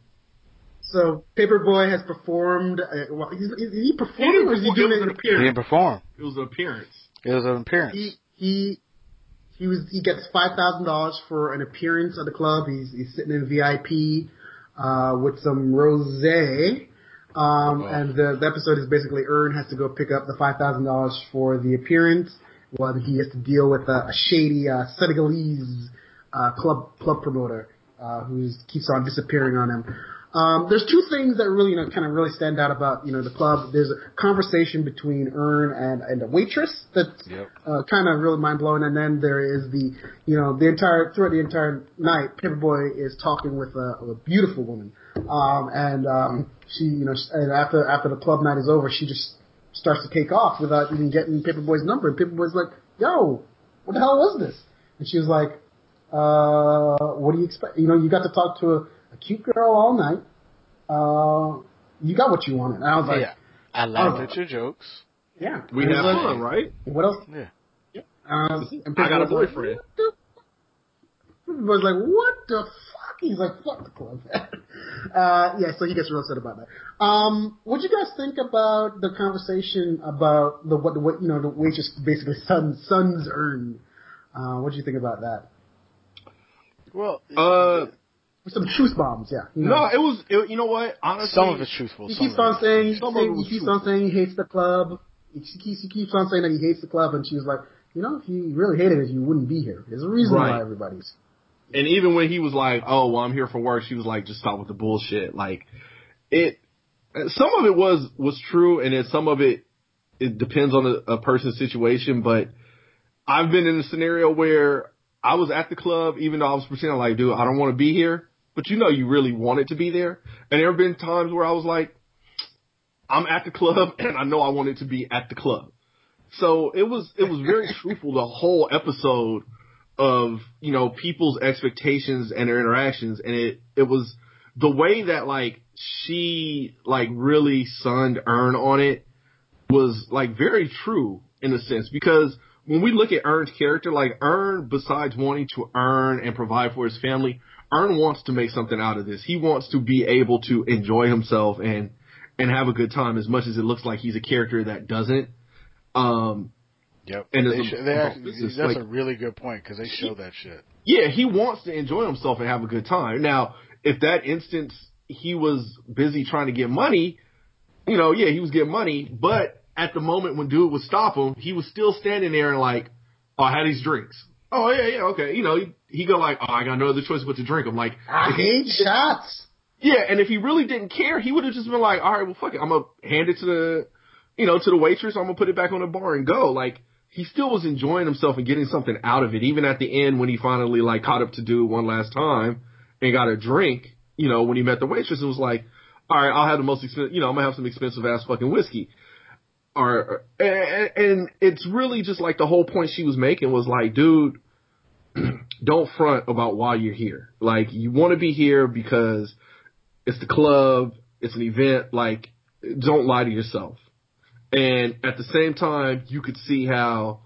So Paperboy has performed. Uh, well, is, is he performing or is he doing it an was an He didn't perform. It was an appearance. It was an appearance. He he he was he gets five thousand dollars for an appearance at the club. He's he's sitting in VIP uh, with some rosé. Um, Oh. and the, the episode is basically Earn has to go pick up the five thousand dollars for the appearance, while he has to deal with a, a shady uh, Senegalese uh, club club promoter uh, who keeps on disappearing on him. Um, there's two things that really, you know, kind of really stand out about, you know, the club. There's a conversation between Earn and, and a waitress that's Yep. uh, kind of really mind blowing. And then there is the, you know, the entire throughout the entire night, Paperboy is talking with a, a beautiful woman, um, and um, she, you know, and after after the club night is over, she just starts to take off without even getting Paperboy's number. And Paperboy's like, "Yo, what the hell was this?" And she was like, "Uh, what do you expect? You know, you got to talk to a, a cute girl all night. Uh, you got what you wanted." And I was like, yeah. I laughed Oh. at your jokes. "Yeah, We And have like, fun, right? What else?" Yeah. Um, and I got a Paperboy's like, boyfriend. "What was like, what the fuck? He's like, fuck the club. uh, yeah, so he gets real upset about that. Um, what do you guys think about the conversation about the what the what you know the waitress basically sons sons Earn? Uh, what do you think about that? Well, Uh, Some truth bombs, yeah. You know. no, it was. It, you know what? Honestly, some of it's truthful. he keeps on it- saying, Some of saying he keeps true. on saying he hates the club. He keeps, he keeps on saying that he hates the club, and she was like, you know, if you really hated it, you wouldn't be here. There's a reason Right. why everybody's. And even when he was like, "Oh, well, I'm here for work," she was like, "Just stop with the bullshit." Like, it. Some of it was was true, and then some of it it depends on a, a person's situation. But I've been in a scenario where I was at the club, even though I was pretending like, "Dude, I don't want to be here," but you know, you really wanted to be there. And there have been times where I was like, "I'm at the club, and I know I wanted to be at the club." So it was it was very truthful the whole episode of you know people's expectations and their interactions, and it it was the way that like she like really sunned Earn on it was like very true in a sense because when we look at Earn's character, like Earn, besides wanting to earn and provide for his family, Earn wants to make something out of this. He wants to be able to enjoy himself and and have a good time as much as it looks like he's a character that doesn't. Um, Yep. And they they that's like- a really good point because they show that shit. yeah, he wants to enjoy himself and have a good time. Now, if that instance he was busy trying to get money, you know, yeah, he was getting money, but at the moment when dude would stop him, he was still standing there and like, oh, I had these drinks. Oh yeah, yeah, okay. You know, he, he go like, oh, I got no other choice but to drink. I'm like, I hate shots. yeah, and if he really didn't care, he would have just been like, all right, well, fuck it. I'm gonna hand it to the, you know, to the waitress. I'm gonna put it back on the bar and go. Like, he still was enjoying himself and getting something out of it. Even at the end when he finally like caught up to do it one last time and got a drink, you know, when he met the waitress, it was like, all right, I'll have the most expensive, you know, I'm gonna have some expensive ass fucking whiskey. Or, and, and it's really just like the whole point she was making was like, dude, don't front about why you're here. Like, you want to be here because it's the club, it's an event, like, don't lie to yourself. And at the same time, you could see how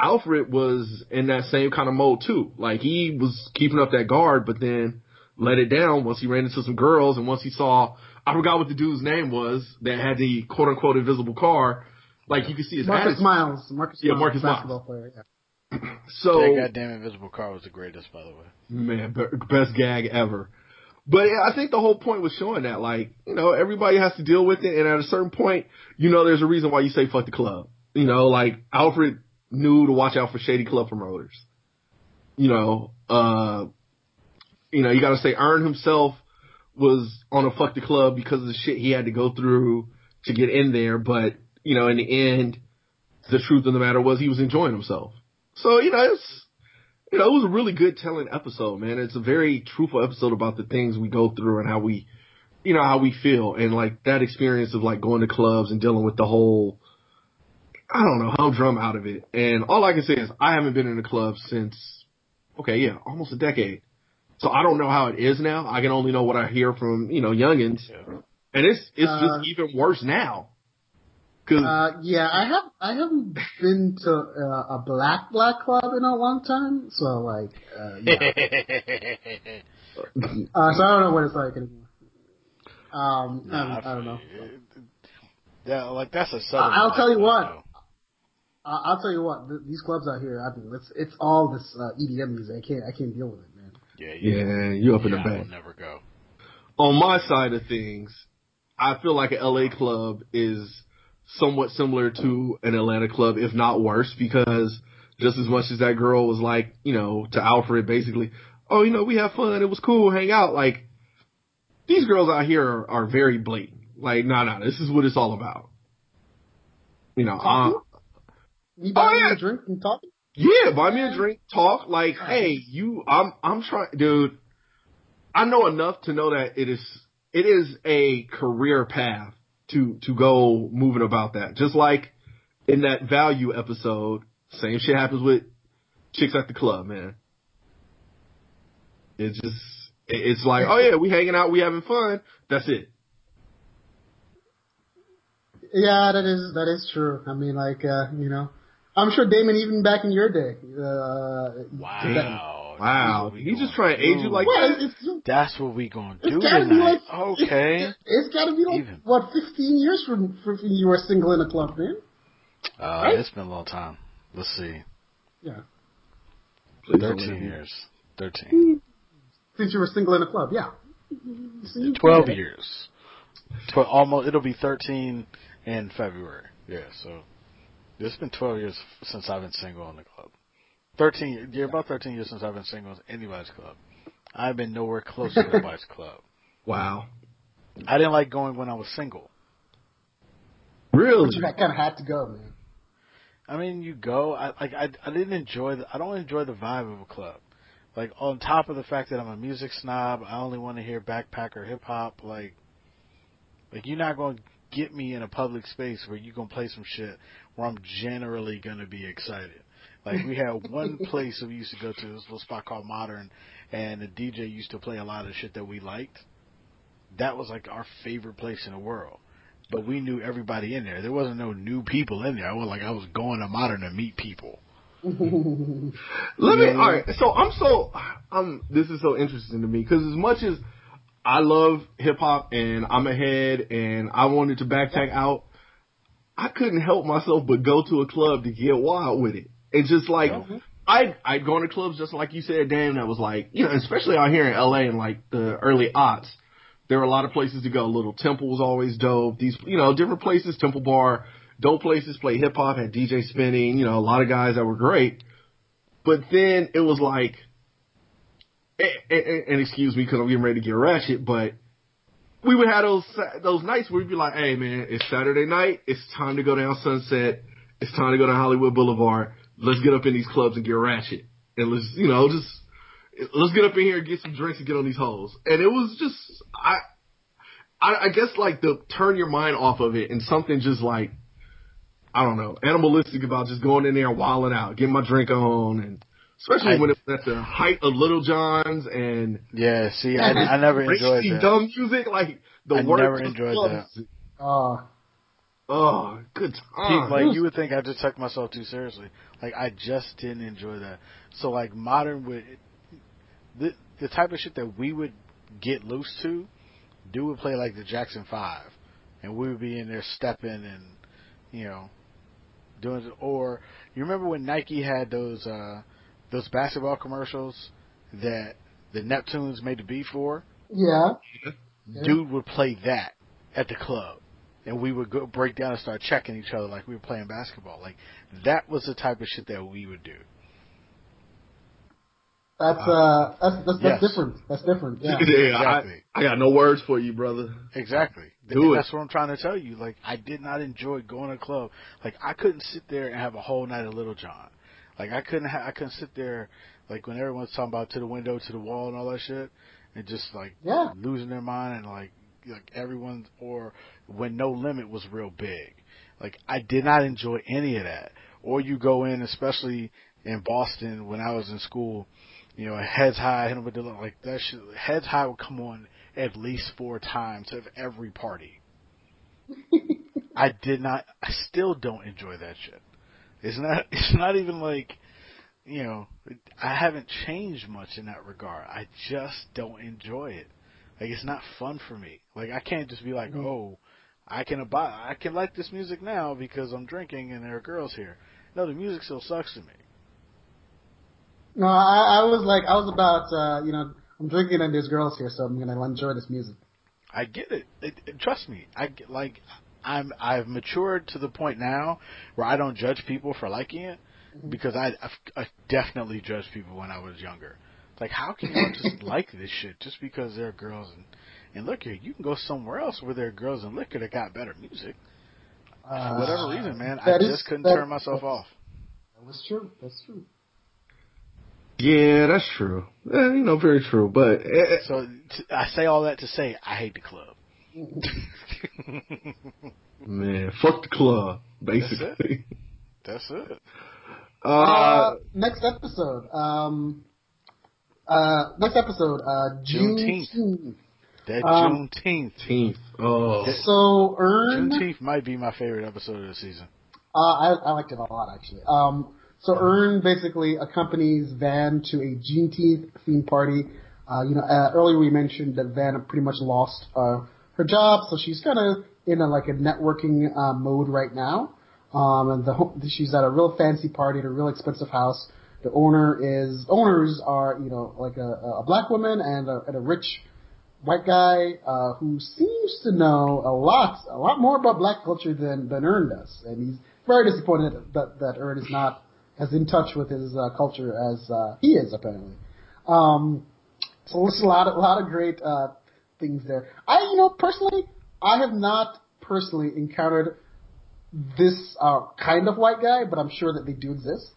Alfred was in that same kind of mode too. Like, he was keeping up that guard, but then let it down once he ran into some girls and once he saw, I forgot what the dude's name was that had the quote unquote invisible car. Like you can see his Marcus attitude. Miles. Marcus Yeah, Miles, Marcus Miles. basketball player. Yeah. So that goddamn invisible car was the greatest, by the way. Man, best gag ever. But yeah, I think the whole point was showing that, like, you know, everybody has to deal with it, and at a certain point, you know, there's a reason why you say fuck the club. You know, like Alfred knew to watch out for shady club promoters. You know, uh, you know, you got to say Earn himself was on a fuck the club because of the shit he had to go through to get in there, but you know, in the end, the truth of the matter was he was enjoying himself. So you know, it's you know, it was a really good telling episode, man. It's a very truthful episode about the things we go through and how we, you know, how we feel and like that experience of like going to clubs and dealing with the whole, I don't know, humdrum out of it. And all I can say is I haven't been in a club since, okay, yeah, almost a decade. So I don't know how it is now. I can only know what I hear from, you know, youngins. Yeah. And it's, it's Uh, just even worse now. Cause, Uh, yeah, I have I haven't been to uh, a black black club in a long time, so like, uh, yeah. uh, so I don't know what it's like anymore. Um, I, Nah, don't, I don't know. Yeah, like that's a southern. I'll tell you black what. club, I- I'll tell you what, th- these clubs out here, I mean, it's it's all this uh, EDM music. I can't I can't deal with it, man. though. Yeah, you, yeah, you up in yeah, the I bag. will never go. on my side of things, I feel like an LA club is somewhat similar to an Atlanta club, if not worse, because just as much as that girl was like, you know, to Alfred basically, oh, you know, we have fun, it was cool, hang out, like, these girls out here are, are very blatant. Like, nah, nah, this is what it's all about. You know, uh, You Oh, yeah. drink and talking? Yeah, buy me a drink, talk, like, hey, you, I'm, I'm trying, dude, I know enough to know that it is, it is a career path to, to go moving about that. Just like in that value episode, same shit happens with chicks at the club, man. It just, it's like, oh yeah, we hanging out, we having fun. That's it. Yeah, that is that is true. I mean, like, uh, you know, I'm sure Damon, even back in your day, uh, Wow. Wow. That's what we He just trying to age you like Well, that? it's, That's what we gonna do gotta be tonight. like okay. It's, it's gotta be like Even. what 15 years from from when you were single in a club, man. Uh, Right? it's been a long time. Let's see. Yeah, Please Thirteen years. Thirteen. since you were single in a club, yeah. See? Twelve years. Tw- almost. It'll be thirteen in February. Yeah. So it's been twelve years since I've been single in the club. Thirteen. Yeah, about thirteen years since I've been single in anybody's club. I've been nowhere close to nobody's club. Wow. I didn't like going when I was single. Really? But you kind of had to go, man. I mean, you go. I like. I, I didn't enjoy. The, I don't enjoy the vibe of a club. Like on top of the fact that I'm a music snob, I only want to hear backpacker hip hop. Like, like you're not going to get me in a public space where you're gonna play some shit where I'm generally gonna be excited. Like we had one place that we used to go to, this little spot called Modern, and the DJ used to play a lot of shit that we liked. That was like our favorite place in the world. But we knew everybody in there. There wasn't no new people in there. I was like I was going to Modern to meet people. Let me. Yeah. All right. So I'm so. I'm. This is so interesting to me because as much as I love hip hop and I'm ahead and I wanted to backtrack out, I couldn't help myself but go to a club to get wild with it. It's just like I'd I'd go into clubs just like you said, Dan. That was like you know, especially out here in LA in like the early aughts. There were a lot of places to go. Little Temple was always dope. These, you know, different places. Temple Bar, dope places. Play hip hop. Had DJ spinning. You know, a lot of guys that were great. But then it was like, and, and, and excuse me because I'm getting ready to get ratchet, but we would have those those nights where we'd be like, "Hey man, it's Saturday night. It's time to go down Sunset. It's time to go to Hollywood Boulevard. Let's get up in these clubs and get ratchet, and let's you know just let's get up in here and get some drinks and get on these holes." And it was just I. I, I guess like the turn your mind off of it and something just like I don't know, animalistic about just going in there and wilding out, getting my drink on, and especially I- when it's at the height of Lil Jon's and Yeah, see, I, I never enjoyed that. dumb music, like the I never enjoyed clubs. Oh, Oh, good time. like you would think I just took myself too seriously. Like I just didn't enjoy that. So like modern would the the type of shit that we would get loose to, do would play like the Jackson Five, and we would be in there stepping and you know doing. Or you remember when Nike had those uh, those basketball commercials that the Neptunes made the beat for? Yeah. Dude would play that at the club. And we would go break down and start checking each other like we were playing basketball. Like that was the type of shit that we would do. That's uh, that's that's, that's Yes. different. That's different. Yeah. Yeah, Exactly. I, I got no words for you, brother. Exactly. Do And it. That's what I'm trying to tell you. Like, I did not enjoy going to a club. Like, I couldn't sit there and have a whole night of Lil Jon. Like, I couldn't. Ha- I couldn't sit there like when everyone's talking about to the window, to the wall, and all that shit, and just like Yeah. losing their mind and like like everyone or when No Limit was real big. Like, I did not enjoy any of that. Or you go in, especially in Boston when I was in school. You know, Heads High, hit with the like that shit. Heads High would come on at least four times of every party. I did not. I still don't enjoy that shit. It's not. It's not even like, you know, I haven't changed much in that regard. I just don't enjoy it. Like it's not fun for me. Like I can't just be like, Mhm. oh, I can abide. I can like this music now because I'm drinking and there are girls here. No, the music still sucks to me. No, I, I was like, I was about, uh, you know, I'm drinking and there's girls here, so I'm gonna enjoy this music. I get it. it, it- trust me. I get, like I'm I've matured to the point now where I don't judge people for liking it because I I've, I definitely judged people when I was younger. Like how can you just like this shit just because there are girls and and look here, you can go somewhere else where there are girls and liquor that got better music. Uh, For whatever reason, man, I that just is- couldn't that- turn myself off. That was true. That's true. Yeah, that's true. Eh, you know, very true. But eh, So t- I say all that to say I hate the club. man, fuck the club, basically. That's it. Uh, Uh, next episode. Um, uh, next episode. Uh, Juneteenth. Juneteenth. That Um, Juneteenth. Teeth. Oh, So Earn. Juneteenth might be my favorite episode of the season. Uh, I, I liked it a lot actually. Um, so Earn basically accompanies Van to a Juneteenth theme party. Uh, you know, uh, earlier we mentioned that Van pretty much lost uh, her job, so she's kind of in a like a networking uh, mode right now. Um, and the she's at a real fancy party at a real expensive house. The owner is owners are you know like a, a black woman and a, and a rich white guy uh, who seems to know a lot, a lot more about black culture than than Earn does, and he's very disappointed that that Earn is not as in touch with his uh, culture as uh, he is apparently. Um, so there's a lot, a lot of great uh, things there. I, you know, personally, I have not personally encountered this uh, kind of white guy, but I'm sure that they do exist.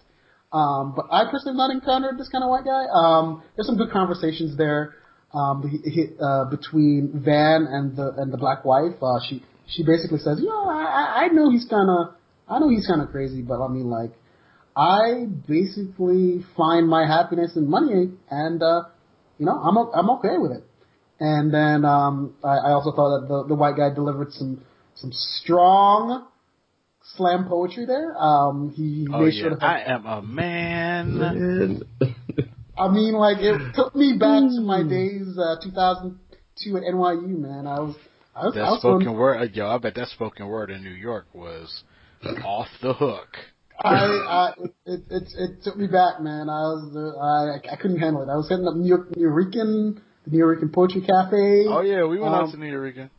Um, but I personally have not encountered this kind of white guy. Um, there's some good conversations there um, he, he, uh, between Van and the and the black wife. Uh, she she basically says, you know, I, I- know he's kind of I know he's kind of crazy, but I mean like I basically find my happiness in money, and uh, you know I'm I'm okay with it. And then um, I, I also thought that the the white guy delivered some some strong slam poetry there. Um, he, he Oh made yeah, sure to I am a man. man. I mean, like it took me back to my days, uh, 2002 at NYU. Man, I was, I was, I That was spoken going, word, uh, yo, I bet that spoken word in New York was off the hook. I, I, it, it, it took me back, man. I was, uh, I, I couldn't handle it. I was hitting up New York, Nuyorican, the Nuyorican Poetry Cafe. Oh yeah, we went Um, out to Nuyorican.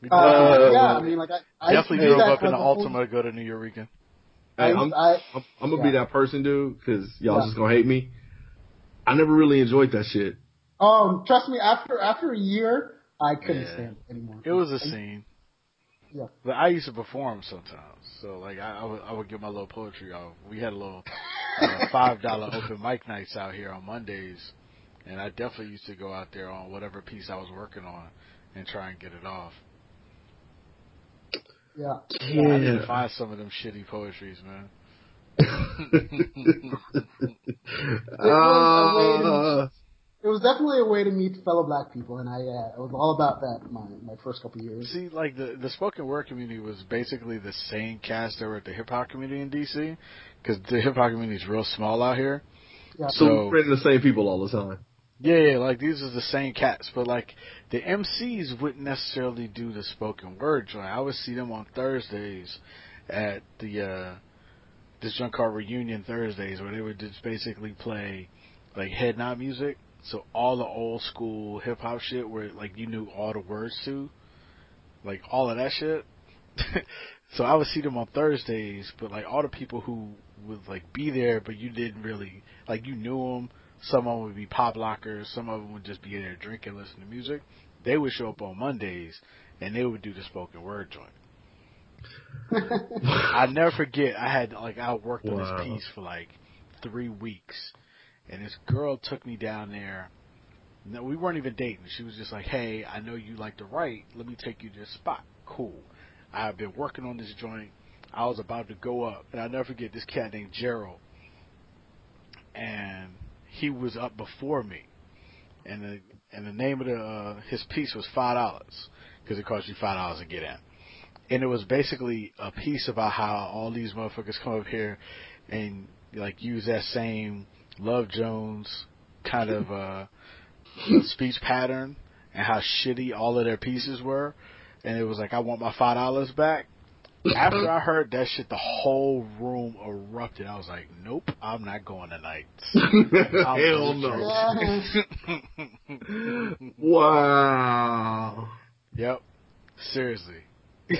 We Uh, Uh, yeah, I mean, like I, I definitely do drove that up in the like a whole- Altima to go to Nuyorican. I, Hey, used- I'm, I, I'm, I'm gonna be that person, dude, because y'all Yeah. just gonna hate me. I never really enjoyed that shit. um, trust me, after after a year, I couldn't Yeah. stand it anymore. It was a scene. Yeah. But I used to perform sometimes, so like I, I would I would get my little poetry off. We had a little uh, five dollar open mic nights out here on Mondays, and I definitely used to go out there on whatever piece I was working on and try and get it off. Yeah. I need to find some of them shitty poetries, man. uh, It was definitely a way to meet fellow black people, and I, uh, I was all about that my my first couple years. See, like the the spoken word community was basically the same cast that were at the hip hop community in DC, because the hip hop community is real small out here. Yeah. so So- we're the same people all the time. Yeah, like these are the same cats, but like the MCs wouldn't necessarily do the spoken word joint. I would see them on Thursdays, at the uh, this junk called Reunion Thursdays, where they would just basically play like head nod music. So all the old school hip hop shit, where like you knew all the words to, like all of that shit. so I would see them on Thursdays, but like all the people who would like be there, but you didn't really like you knew them. Some of them would be pop lockers. Some of them would just be in there drinking, listening to music. They would show up on Mondays, and they would do the spoken word joint. I never forget. I had like I worked on Wow. this piece for like three weeks, and this girl took me down there. No, we weren't even dating. She was just like, "Hey, I know you like to write. Let me take you to this spot." Cool. I have been working on this joint. I was about to go up, and I never forget this cat named Gerald, and he was up before me, and the and the name of the uh, his piece was five dollars because it cost you five dollars to get in and it was basically a piece about how all these motherfuckers come up here and like use that same Love Jones kind of uh speech pattern and how shitty all of their pieces were. And it was like, I want my five dollars back. After I heard that shit, the whole room erupted. I was like, Nope, I'm not going tonight. Hell no. Wow. yep, seriously.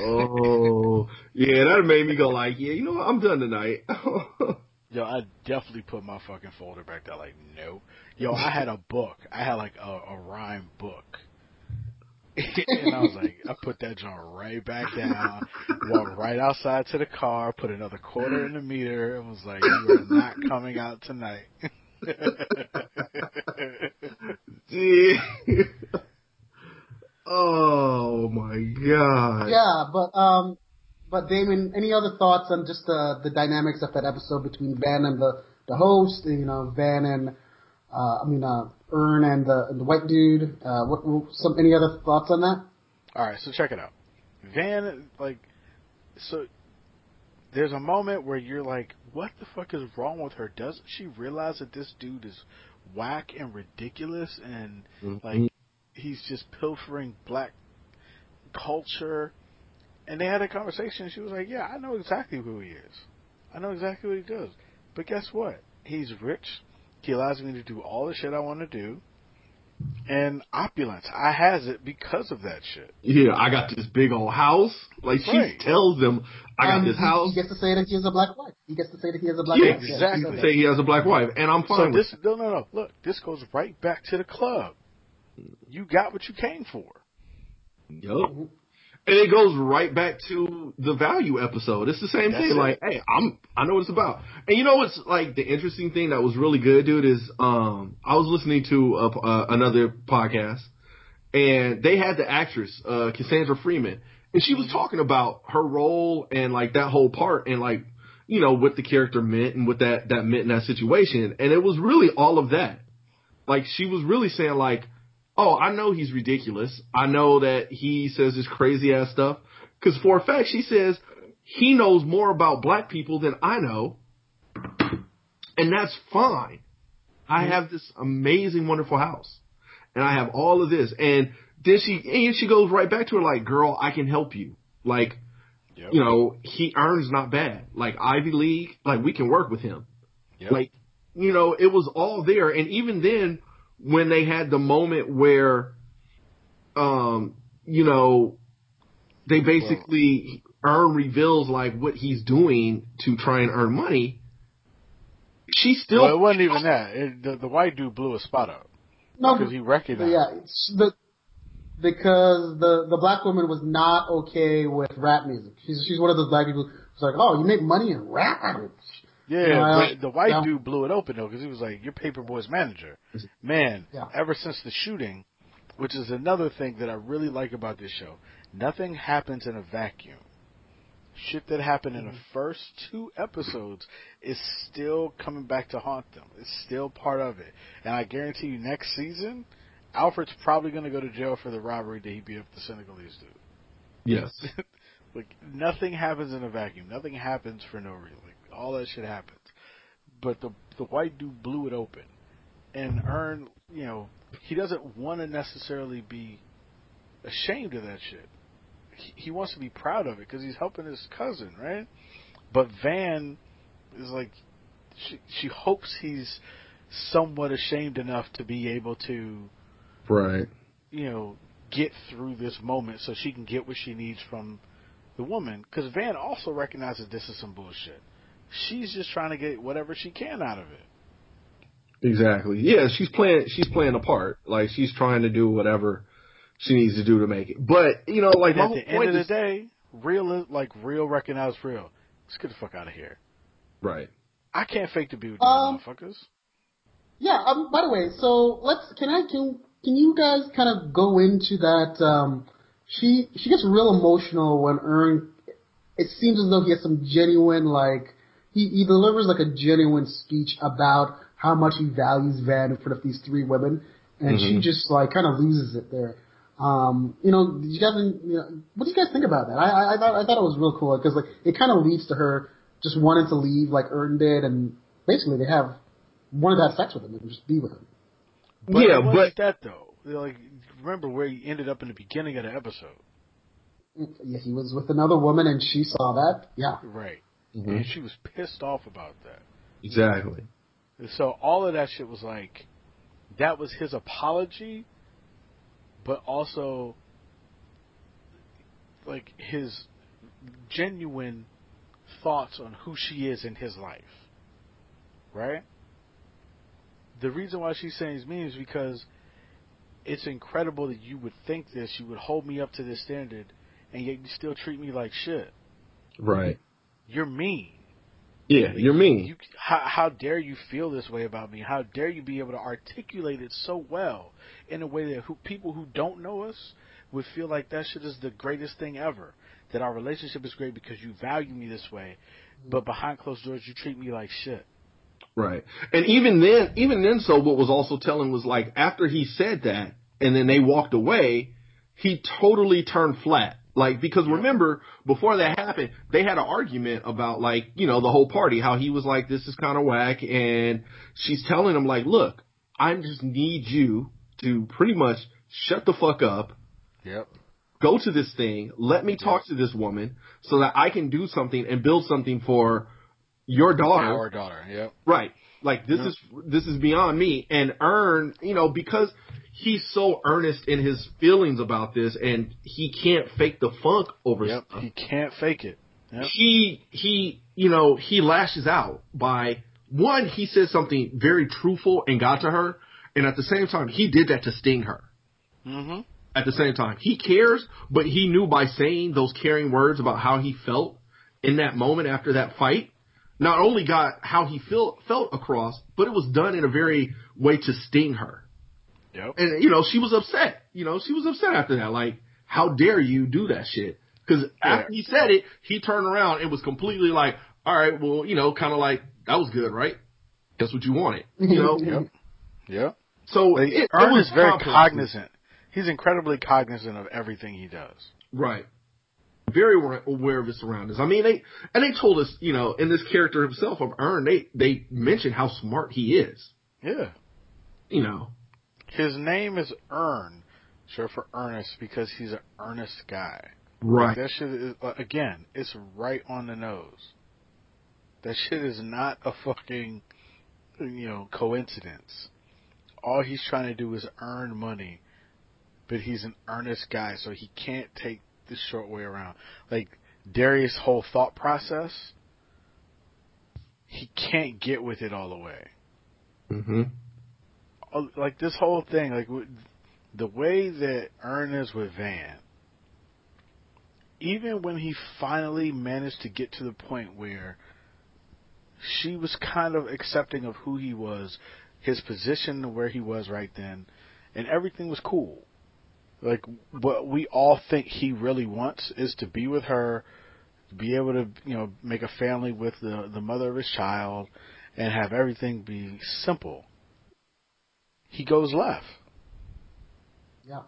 Oh, yeah, that made me go like, yeah, you know what? I'm done tonight. Yo, I definitely put my fucking folder back there. Like, nope. Yo, I had a book. I had like a, a rhyme book. and I was like, I put that joint right back down, walked right outside to the car, put another quarter in the meter, and was like, you are not coming out tonight. Yeah. oh my god. Yeah, but um, but Damon, any other thoughts on just the the dynamics of that episode between Van and the the host? You know, Van and uh, I mean, uh, Earn and the and the white dude. Uh, what some any other thoughts on that? All right, so check it out. Van, like, so there's a moment where you're like, what the fuck is wrong with her? Doesn't she realize that this dude is whack and ridiculous and like he's just pilfering black culture? And they had a conversation. She was like, yeah, I know exactly who he is. I know exactly what he does. But guess what? He's rich. He allows me to do all the shit I want to do. And opulence. I has it because of that shit. Yeah, I got this big old house. Like she tells them, I got Um, this he, house. He gets to say that he has a black wife. He gets to say that he has a black Yeah, wife. exactly. Yeah, Say he has a black wife, and I'm So fine with this no no no look, this goes right back to the club. You got what you came for. Yup. And it goes right back to the value episode. It's the same That's thing. it. Like, hey, I'm I know what it's about. And you know what's like the interesting thing that was really good, dude, is um I was listening to a, uh, another podcast, and they had the actress uh Cassandra Freeman, and she was talking about her role and like that whole part and like you know what the character meant and what that that meant in that situation, and it was really all of that. Like she was really saying like oh, I know he's ridiculous. I know that he says this crazy ass stuff. Because for a fact, she says he knows more about black people than I know. And that's fine. I mm-hmm. have this amazing, wonderful house. And I have all of this. And then she, and she goes right back to her like, girl, I can help you. Like, Yep. you know, he Earn's not bad. Like Ivy League, like we can work with him. Yep. Like, you know, it was all there. And even then, when they had the moment where, um, you know, they basically Earn reveals like what he's doing to try and earn money. She still, well, it wasn't even that. It, the, the white dude blew a spot up No, because he recognized. yeah, the because the the black woman was not okay with rap music. She's she's one of those black people who's like, oh, you make money in rap. Yeah, know, but the white yeah. dude blew it open though because he was like, "You're Paperboy's manager." Man, Yeah. ever since the shooting, which is another thing that I really like about this show, nothing happens in a vacuum. Shit that happened in the first two episodes is still coming back to haunt them. It's still part of it, and I guarantee you, next season, Alfred's probably going to go to jail for the robbery that he beat up the Senegalese dude. yes. Like nothing happens in a vacuum. Nothing happens for no reason. All that shit happens. But the the white dude blew it open, and Earn, you know, he doesn't want to necessarily be ashamed of that shit. he, he wants to be proud of it because he's helping his cousin, right? But Van is like, she she hopes he's somewhat ashamed enough to be able to, Right. you know, get through this moment so she can get what she needs from the woman. Because Van also recognizes this is some bullshit. She's just trying to get whatever she can out of it. Exactly. Yeah, she's playing. She's playing a part. Like she's trying to do whatever she needs to do to make it. But you know, like And my at whole the end point of the is day, real like real recognize real. Let's get the fuck out of here. right. I can't fake to be with these Um, motherfuckers. Yeah. Um. By the way, so let's. Can I? Can Can you guys kind of go into that? Um. She she gets real emotional when Earn. It seems as though he has some genuine like he he delivers like a genuine speech about how much he values Van in front of these three women, and she Mhm. just like kind of loses it there. Um, you know, did you guys, you know, what do you guys think about that? I, I, I thought, I thought it was real cool because like it kind of leads to her just wanting to leave like Earn did, and basically they have wanted to have sex with him and just be with him. But yeah, it wasn't but that though. Like remember where he ended up in the beginning of the episode, Yeah, he was with another woman and she saw that. Yeah. right? Mhm. And she was pissed off about that. exactly. And so all of that shit was like, that was his apology, but also like his genuine thoughts on who she is in his life. Right? The reason why she's saying it's mean is because it's incredible that you would think this, you would hold me up to this standard, and yet you still treat me like shit. Right. You're mean. Yeah, you're mean. You, how, how dare you feel this way about me? How dare you be able to articulate it so well in a way that who, people who don't know us would feel like that shit is the greatest thing ever. That our relationship is great because you value me this way, but behind closed doors you treat me like shit. Right. And even then, even then, so what was also telling was like after he said that and then they walked away, he totally turned flat. Like, because remember, before that happened, they had an argument about like, you know, the whole party, how he was like, this is kind of whack. And she's telling him like, look, I just need you to pretty much shut the fuck up, Yep. go to this thing, let me talk to this woman so that I can do something and build something for your daughter. Our daughter. Yep. Right. Like this Yeah. is this is beyond me. And Earn, you know, because he's so earnest in his feelings about this, and he can't fake the funk over Yep. stuff. He can't fake it. Yep. He he, you know, he lashes out by one. He says something very truthful and got to her, and at the same time, he did that to sting her. Mm-hmm. At the same time, he cares, but he knew by saying those caring words about how he felt in that moment after that fight, not only got how he feel, felt across, but it was done in a very way to sting her. Yep. And, you know, she was upset. You know, she was upset after that. Like, how dare you do that shit? Because after he said it, he turned around and was completely like, all right, well, you know, kind of like, that was good, right? That's what you wanted. You know? Yep. Yep. So But it, it Earn was is very complex. cognizant. He's incredibly cognizant of everything he does. Right. Very aware- aware of his surroundings. I mean, they and they told us, you know, in this character himself of Earn, they they mentioned how smart he is. Yeah. You know, His name is Earn, short for Ernest, because he's an earnest guy. right? That shit is uh, again, it's right on the nose. That shit is not a fucking, you know, coincidence. All he's trying to do is earn money, but he's an earnest guy, so he can't take the short way around. Like Darius' whole thought process, he can't get with it all the way. Mm-hmm. Oh, like this whole thing, like the way that Earn is with Van, even when he finally managed to get to the point where she was kind of accepting of who he was, his position, where he was right then, and everything was cool. Like what we all think he really wants is to be with her, be able to you know make a family with the the mother of his child, and have everything be simple he goes left, Yeah.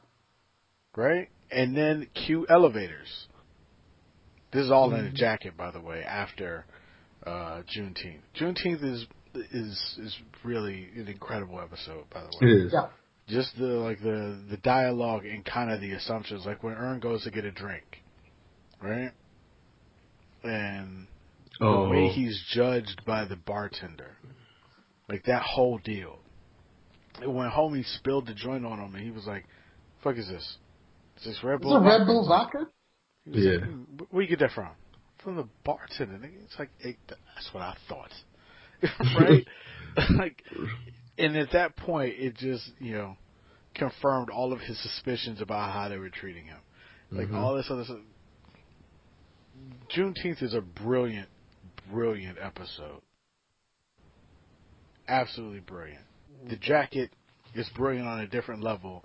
right? And then cue elevators. This is all in a Mhm. jacket, by the way. After uh, Juneteenth, Juneteenth is is is really an incredible episode, by the way. It is. Yeah. Just the like the the dialogue and kind of the assumptions, like when Earn goes to get a drink, right? And Oh. the way he's judged by the bartender, like that whole deal. And when homie spilled the joint on him, and he was like, "Fuck is this? Is this Red Is Bull?" it Red? Bull vodka? Yeah. like, Where you get that from? From the bartender. nigga." It's like hey, that's what I thought, right? like, and at that point, it just you know confirmed all of his suspicions about how they were treating him. Like Mhm. all this other stuff. Juneteenth is a brilliant, brilliant episode. Absolutely brilliant. The jacket is brilliant on a different level.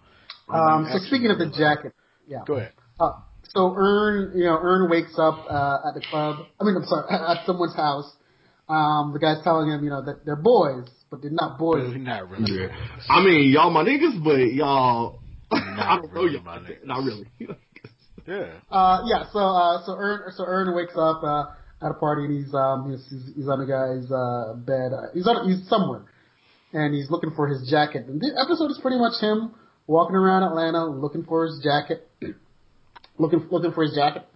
Um, so speaking of the realize- jacket, yeah. Go ahead. Uh, so Earn, you know, Earn wakes up uh, at the club. I mean, I'm sorry, at someone's house. Um, the guy's telling him, you know, that they're boys, but they're not boys. But not really. Yeah. I mean, y'all my niggas, but y'all. I Not don't know really y'all. my like that. niggas. Not really. Yeah. Uh, yeah. So, uh, so Earn, so Earn wakes up uh, at a party and he's um he's, he's, he's on a guy's uh, bed. Uh, he's on he's somewhere, and he's looking for his jacket. And the episode is pretty much him walking around Atlanta looking for his jacket, looking looking for his jacket.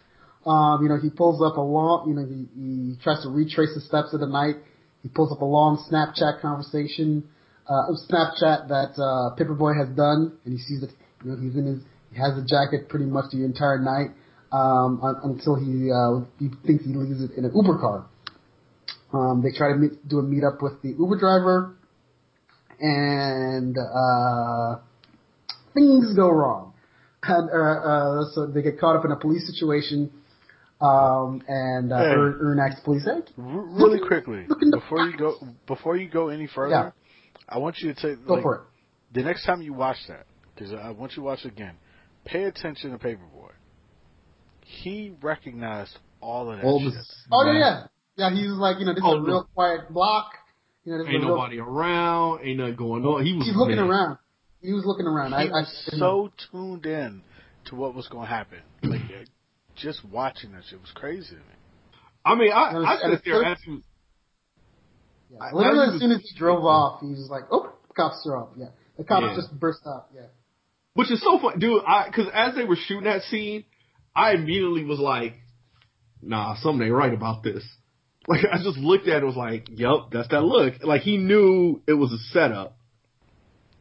Um, you know, he pulls up a long, you know, he, he tries to retrace the steps of the night. He pulls up a long Snapchat conversation, uh, Snapchat that, uh, Paper Boi has done, and he sees that, you know, he's in his, he has the jacket pretty much the entire night, um, un- until he, uh, he thinks he leaves it in an Uber car. Um, they try to meet, do a meetup with the Uber driver, and, uh, things go wrong. And, uh, uh, so they get caught up in a police situation, um, and, uh, Hey. Earn police, R- really quickly before you go before you go any further, Yeah. I want you to take go like, for it. the next time you watch that because I want you to watch it again. Pay attention to Paper Boi. He recognized all of that All shit. this. Oh yeah, yeah, yeah. He was like, you know, this Oh, is a real quiet block. You know, Ain't is a nobody around. Ain't nothing going on. He was. He's looking man. around. He was looking around. I, He I was didn't know. so tuned in to what was going to happen. Like uh, just watching that shit was crazy to me. I mean, I, And I it's- sit there it's- as he was. Yeah. I- Literally, I as soon as he drove off, he was like, "Oh, cops are up." Yeah, the cops Yeah. just burst out. Yeah. Which is so fun, dude. I because as they were shooting that scene, I immediately was like, "Nah, something ain't right about this." Like I just looked at it, and was like, "Yep, that's that look." Like he knew it was a setup,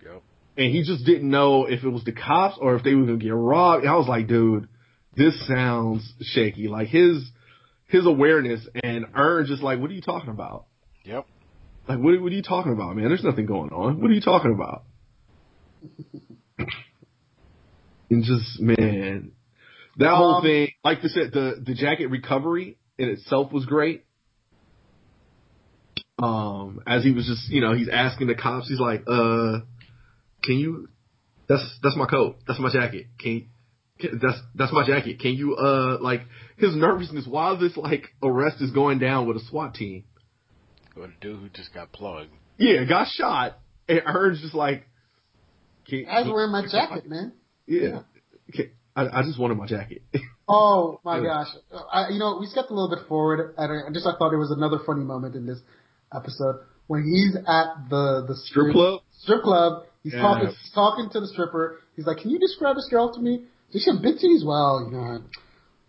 Yep. and he just didn't know if it was the cops or if they were gonna get robbed. And I was like, "Dude, this sounds shaky." Like his his awareness and Earn just like, "What are you talking about?" Yep. Like, what, what are you talking about, man? There's nothing going on. What are you talking about? and just, man, that whole Um, thing, like I said, the, the jacket recovery in itself was great. Um, as he was just, you know, he's asking the cops, he's like, uh, can you, that's, that's my coat. That's my jacket. Can you, can- that's, that's my jacket. Can you, uh, like, his nervousness while this, like, arrest is going down with a SWAT team. Or a dude who just got plugged. Yeah, got shot. And Earn's just like, can, I was can- wearing my jacket, man. Yeah. Okay. I, I just wanted my jacket. Oh my Yeah. gosh! I, you know, we stepped a little bit forward, and I just I thought there was another funny moment in this episode when he's at the the Strip club? Strip club. He's Yeah. talking. He's talking to the stripper. He's like, "Can you describe this girl to me? Does she have big titties? Well, you know,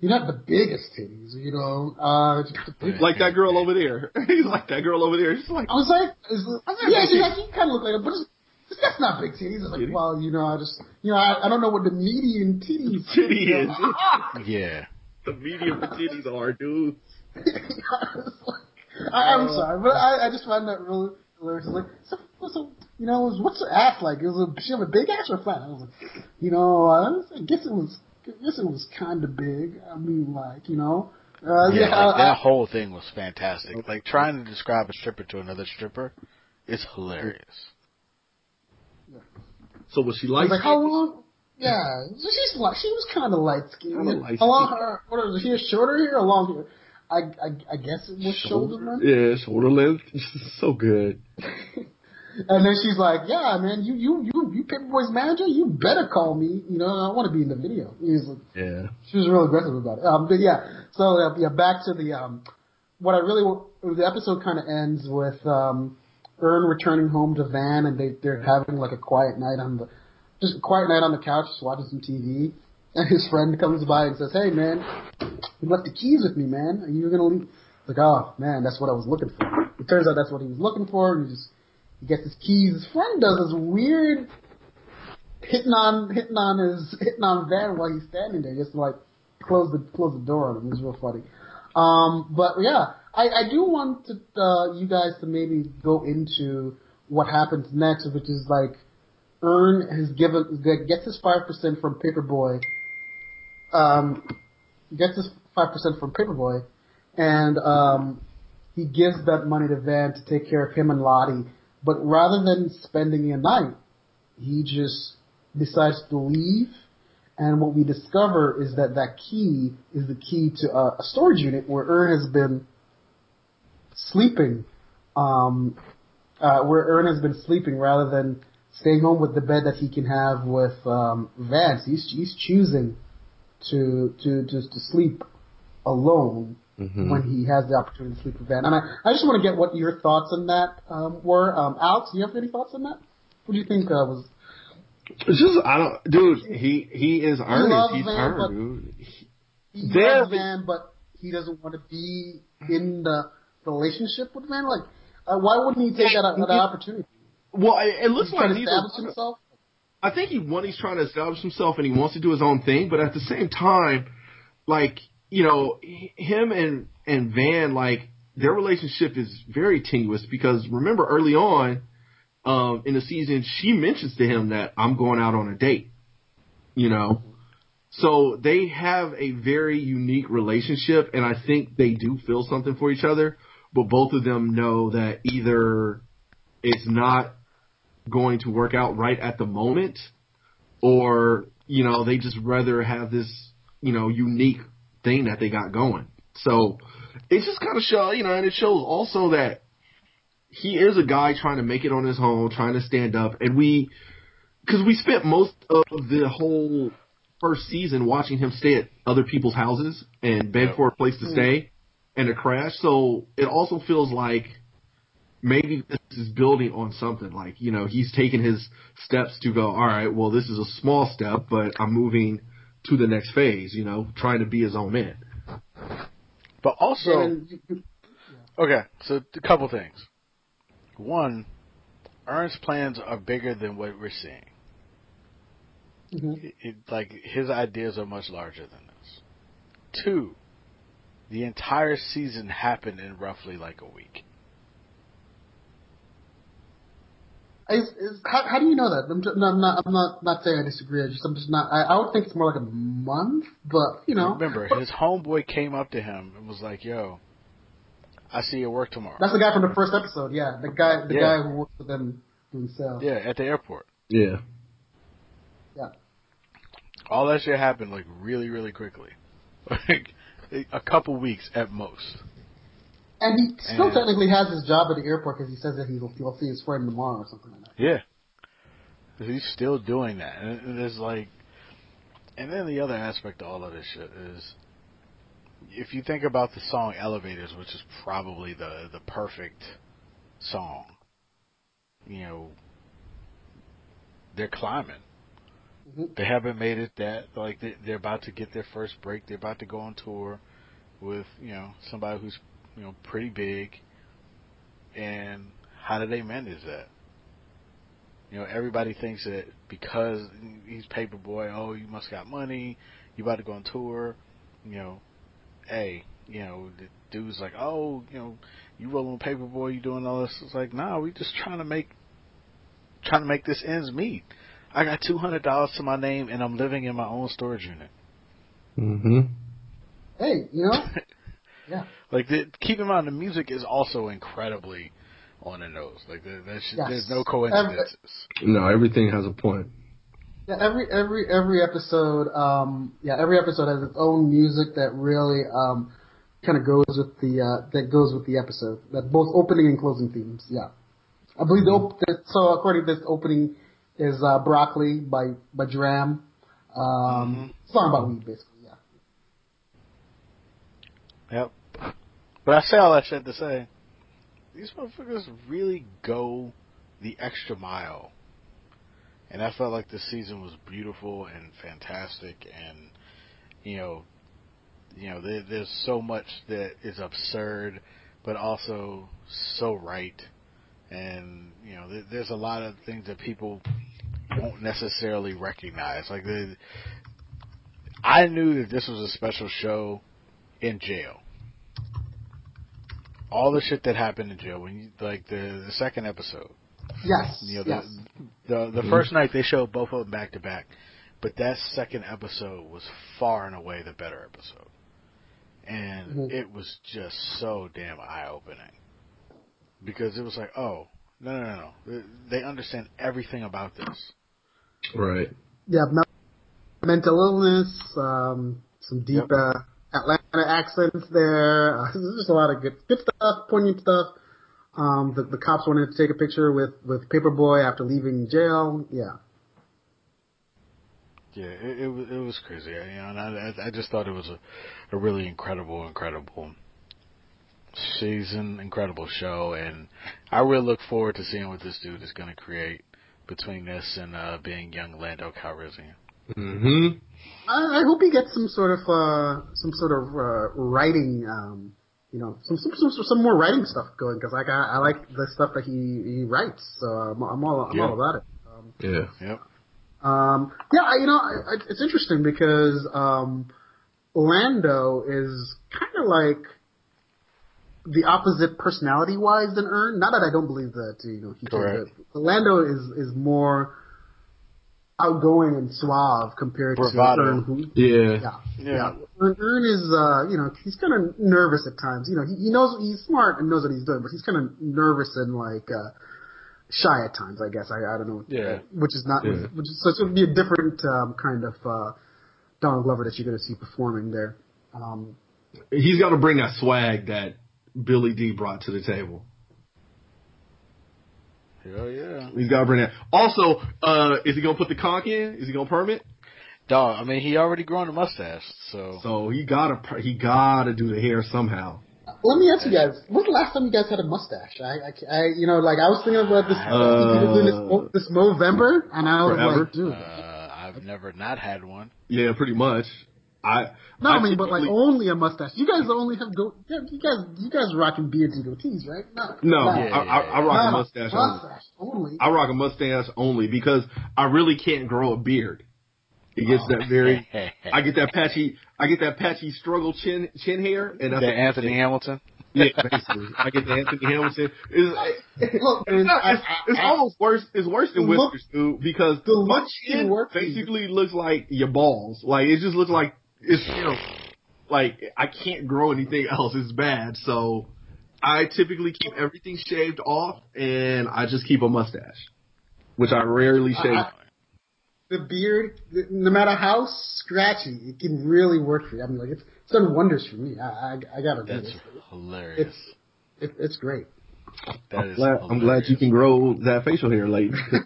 you're not the biggest titties, you know. Uh, just the big- like that girl over there. He's like that girl over there. She's like, I was like, is, like yeah, big she's like, you kind of look like her, but it's, it's, that's not big titties. It's like, Titties? well, you know, I just, you know, I, I don't know what the median titties titty you is. Yeah. the medium the titties are, dude. I, I'm sorry, but I, I just find that really hilarious. It's like, so, so, you know, what's her ass like? It was a, she have a big ass or flat? I was like, you know, uh, I guess it was, I guess it was kind of big. I mean, like, you know, uh, Yeah, yeah, like, I- that whole thing was fantastic. Like trying to describe a stripper to another stripper is hilarious. Yeah. So was she I like? was like, how long? Yeah, so she's like, she was kind of light skinned. Kinda light How long? Her, what was it? Here, shorter hair or long hair? I, I, I guess it was shoulder length. Yeah, shoulder length. so good. And then she's like, "Yeah, man, you you you you Paper Boi's manager. You better call me. You know, I want to be in the video." Like, Yeah. she was real aggressive about it. Um, but yeah, so uh, yeah, back to the um, what I really the episode kind of ends with um, Earn returning home to Van, and they they're having like a quiet night on the just a quiet night on the couch, just watching some TV. And his friend comes by and says, "Hey, man, you left the keys with me, man. Are you gonna leave?" Like, oh man, that's what I was looking for. It turns out that's what he was looking for, and he just he gets his keys. His friend does this weird hitting on hitting on his hitting on Van while he's standing there, just like close the close the door on him. It was real funny. Um, but yeah, I, I do want to, uh, you guys to maybe go into what happens next, which is like Earn has given gets his five percent from Paper Boi. Um, gets his five percent from Paper Boi, and um, he gives that money to Van to take care of him and Lottie. But rather than spending a night, he just decides to leave. And what we discover is that that key is the key to a, a storage unit where Earn has been sleeping, um, uh, where Earn has been sleeping rather than staying home with the bed that he can have with um, Vance. He's he's choosing to to to, to sleep alone Mm-hmm. when he has the opportunity to sleep with Van. And I, I just want to get what your thoughts on that um, were. Um, Alex, do you have any thoughts on that? What do you think uh, was? It's just I don't, dude. He he is earned. He's Van, earned, but- dude. He Van- loves Van, but he doesn't want to be in the relationship with Van. Like, uh, why wouldn't he take that, that opportunity? Well, it, it looks He's like trying to neither. establish himself. I think he one he's trying to establish himself and he wants to do his own thing, but at the same time, like you know, him and and Van like their relationship is very tenuous because remember early on um in the season she mentions to him that I'm going out on a date. You know. So they have a very unique relationship and I think they do feel something for each other, but both of them know that either it's not going to work out right at the moment or you know they just rather have this you know unique thing that they got going. So it just kind of show you know and it shows also that he is a guy trying to make it on his own trying to stand up and we because we spent most of the whole first season watching him stay at other people's houses and beg for a place to mm-hmm. stay and a crash. So it also feels like maybe this is building on something. Like, you know, he's taking his steps to go, all right, well, this is a small step, but I'm moving to the next phase, you know, trying to be his own man. But also, okay, so a couple things. One, Earn's plans are bigger than what we're seeing. Mhm. It, it, like his ideas are much larger than this. Two, the entire season happened in roughly like a week. Is, is, how, how do you know that? I'm, just, no, I'm not. I'm not. Not saying I disagree. I just. I'm just not. I, I would think it's more like a month, but you know. Remember, his homeboy came up to him and was like, "Yo, I see you work tomorrow." That's the guy from the first episode. Yeah, the guy. The Yeah. guy who works with them doing sales. Yeah, at the airport. Yeah. Yeah. All that shit happened like really, really quickly, like a couple weeks at most. And he still And- technically has his job at the airport because he says that he'll, he'll see his friend tomorrow or something like that. Yeah. He's still doing that. And it's like, and then the other aspect of all of this shit is, if you think about the song Elevators, which is probably the, the perfect song, you know, they're climbing. Mhm. They haven't made it that, like, they, they're about to get their first break. They're about to go on tour with, you know, somebody who's, you know, pretty big. And how do they manage that? You know, everybody thinks that because he's Paper Boi, oh, you must got money, you about to go on tour. You know, hey, you know, the dude's like, oh, you know, you rolling with Paper Boi, you doing all this. It's like, nah, we just trying to make, trying to make this ends meet. I got two hundred dollars to my name, and I'm living in my own storage unit. Mm-hmm. Hey, you know. yeah. Like, the, keep in mind, the music is also incredibly on the nose. Like, there, there's, Yes. there's no coincidences. No, everything has a point. Yeah, every every every episode, um, yeah, every episode has its own music that really um, kind of goes with the uh, that goes with the episode. That both opening and closing themes. Yeah, I believe the op- so. According to this opening, is uh, "Broccoli" by by Dram. Um, Song about weed, basically. Yeah. Yep. But I say all that shit to say, these motherfuckers really go the extra mile and I felt like this season was beautiful and fantastic, and you know, you know, there, there's so much that is absurd, but also so right, and you know, there, there's a lot of things that people won't necessarily recognize. Like the, I knew that this was a special show in jail. All the shit that happened in jail when you like the the second episode. Yes. You know, the yes. the, the Mhm. first night they showed both of them back to back, but that second episode was far and away the better episode, and Mhm. it was just so damn eye opening because it was like, oh no no no no, they understand everything about this. Right. Yeah, mental illness, um, some deep Yep. uh, Atlanta accents there. Uh, there's just a lot of good, good stuff, poignant stuff. Um, the, the cops wanted to take a picture with with Paper Boi after leaving jail. Yeah, Yeah, it, it was it was crazy. You know, and I I- I just thought it was a a really incredible incredible season, incredible show, and I really look forward to seeing what this dude is going to create between this and uh being young Lando Calrissian. Mm-hmm. I, I hope he gets some sort of uh, some sort of uh, writing. Um, you know, some some some, some more writing stuff going because like I, I like the stuff that he he writes. So I'm, I'm all I'm Yeah. all about it. Um, Yeah. Yep. Um, yeah, you know, I, I, it's interesting because um, Lando is kind of like the opposite personality-wise than Earn. Not that I don't believe that you know he can, Correct. but Lando is is more outgoing and suave compared Bravado. to Earn, who Yeah. yeah. Yeah. Yeah. Earn, Earn is, uh, you know, he's kind of nervous at times. You know, he, he knows he's smart and knows what he's doing, but he's kind of nervous and like uh, shy at times. I guess I, I don't know. Yeah. Which is not, Yeah. which is so it would be a different um, kind of uh, Donald Glover that you're going to see performing there. Um, He's got to bring that swag that Billy Dee brought to the table. Hell yeah. He's got to bring that. Also, uh, is he gonna put the conch in? Is he gonna perm it? Dog, I mean, he already grown a mustache, so So he gotta per- he gotta do the hair somehow. let me ask you guys: When's the last time you guys had a mustache? I, I, I you know, like I was thinking about this Uh, doing this, Mo- this Movember, and I was forever? like, dude. uh, I've never not had one. Yeah, pretty much. I No, I mean, but like only a mustache. You guys only have go. You guys, you guys rocking beards and goatees, right? No, no, no. I, I, I rock a No, mustache only. mustache only. I rock a mustache only because I really can't grow a beard. It gets that oh. very. I get that patchy. I get that patchy struggle chin chin hair, and that's the Anthony Hamilton. Yeah, basically. I get the Anthony Hamilton. It's, Look, it's, not, I- it's, it's I- almost worse. It's worse than The whiskers, dude, because the my chin in work- basically looks like your balls. Like it just looks like it's you know Like I can't grow anything else. It's bad. So I typically keep everything shaved off, and I just keep a mustache, which I rarely shave. I- the beard, no matter how scratchy, it can really work for you. I mean, like it's, it's done wonders for me. I, I, I gotta do That's this. hilarious. It's, it, it's great. That I'm is glad, I'm glad you can grow that facial hair, Like you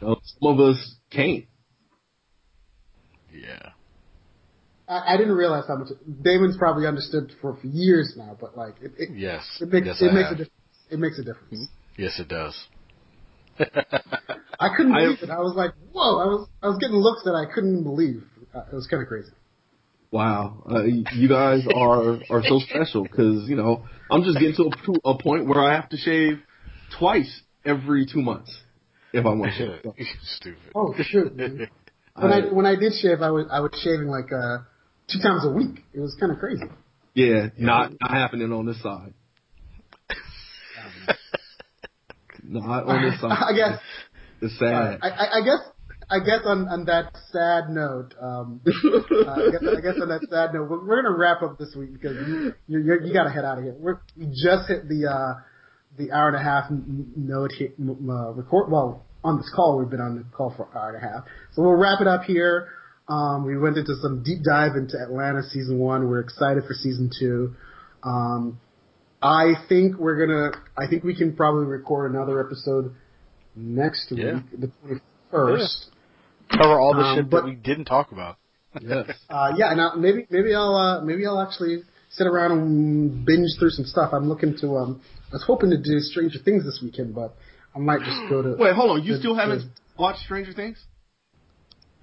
know, some of us can't. Yeah. I, I didn't realize how much Damon's probably understood for, for years now, but like it, it, Yes. it makes yes, it I makes a have. difference. It makes a difference. Yes, it does. I couldn't I- believe it. I was like, whoa! I was I was getting looks that I couldn't believe. Uh, it was kind of crazy. Wow, uh, you guys are are so special because you know I'm just getting to a, to a point where I have to shave twice every two months if I want to shave. Stupid. Oh shoot! man. When I, when I did shave, I was I was shaving like uh two times a week. It was kind of crazy. Yeah, not not happening on this side. Not on this side. I guess. It's sad. I, I, I guess. I guess on, on that sad note, um, uh, I, guess, I guess on that sad note, we're, we're gonna wrap up this week because you you you're, you gotta head out of here. We're, we just hit the uh, the hour and a half note hit, uh, record. Well, on this call, we've been on the call for an hour and a half, so we'll wrap it up here. Um, we went into some deep dive into Atlanta season one. We're excited for season two. Um, I think we're gonna. I think we can probably record another episode next Yeah. week, the twenty first. Cover all the Um, shit but- that we didn't talk about. yes. Uh, yeah, and I, maybe maybe I'll uh, maybe I'll actually sit around and binge through some stuff. I'm looking to um, I was hoping to do Stranger Things this weekend, but I might just go to. Wait, hold on. You the- still haven't watched Stranger Things?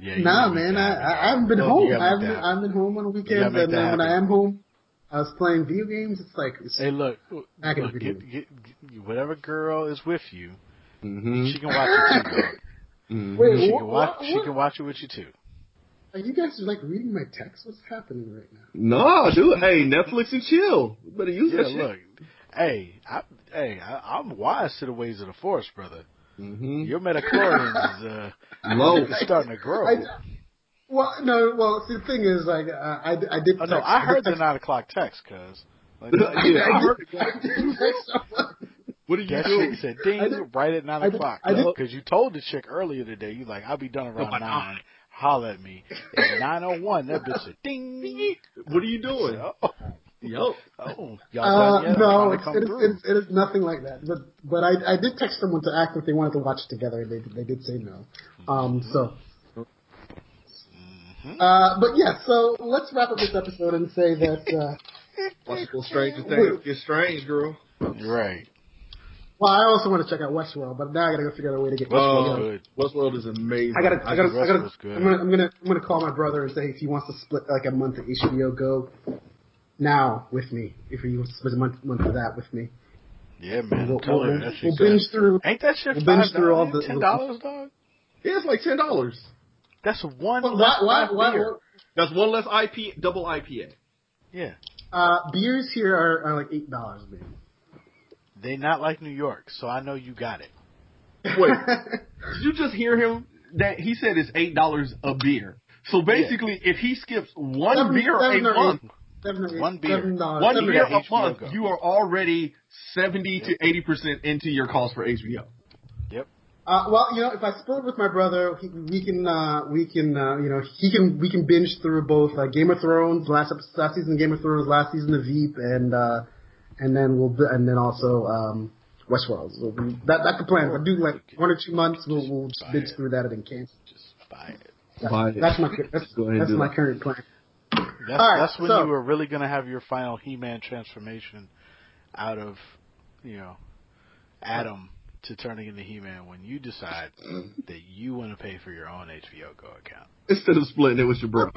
Yeah, Nah, man, I, I, I haven't been Well, home. you I haven't, been, I haven't been home on the weekends, make and then when I am home, I was playing video games. It's like it's, Hey, look, look get, get, get, whatever girl is with you, Mm-hmm. she can watch it too, mm-hmm. Wait, She what- can watch. what- She can watch it with you too. Are you guys like reading my text? What's happening right now? No, dude. Hey, Netflix and chill. You better use Yeah, that shit. look. Hey, I, hey, I, I'm wise to the ways of the force, brother. Mm-hmm. Your midichlorians is uh, Low. it's starting to grow. I, well, no, well, see, the thing is, like, uh, I, I did. oh no, I heard the nine o'clock text, cuz. Like, Yeah, I, I did, heard I did text someone. What are you that doing? shit said ding did- right at nine I o'clock. Because you told the chick earlier today, you like, I'll be done around by nine. Holla at me. At nine oh one, that bitch said ding. What are you doing? Oh, Yo. oh, y'all Uh, no, it's, it, is, it, is, it is nothing like that. But but I, I did text someone to ask if they wanted to watch it together, and they they did say no. Um, so. Mhm. Uh, but yeah, so let's wrap up this episode and say that. Uh, Watch those Stranger Things get strange, girl. Right. well, I also want to check out Westworld, but now I gotta go figure out a way to get. Westworld. Uh, good. Westworld is amazing. I gotta, I gotta, I gotta. Westworld's good. I'm gonna, I'm gonna, I'm gonna call my brother and say if he wants to split like a month of HBO Go now with me. If you wants to split a month, month of that with me, Yeah, man. we'll, I'm telling we'll, you, we'll shit's binge good. through. Ain't that shit we'll binge five through all dollars? the- Ten dollars, dog? Yeah, it's like ten dollars. That's one But less why, why, craft beer. That's one less IP, double IPA. Yeah. uh, beers here are, are like eight dollars, man. They not like New York, so I know you got it. Wait, did you just hear him? That he said it's eight dollars a beer. So basically, if he skips one Seven- beer seven a month, eight. Seven One beer. Seven dollars. one seven beer a month, Go. you are already seventy to eighty percent into your cost for HBO. Yep. Uh, well, you know, if I split it with my brother, he, we can, uh, we can, uh, you know, he can, we can binge through both uh, Game of Thrones last last season of Game of Thrones, last season of Veep, and uh, and then we'll, bi- and then also um, Westworld. So we, that that's the plan. If I do like one or two months, we'll, we'll just binge through that and then cancel. Just buy it. Buy it. That's my that's, Go ahead and that's my that. current plan. That's All right, that's when so- you were really gonna have your final He-Man transformation out of, you know, Adam to turning into He-Man when you decide that you want to pay for your own HBO Go account. Instead of splitting it with your bro.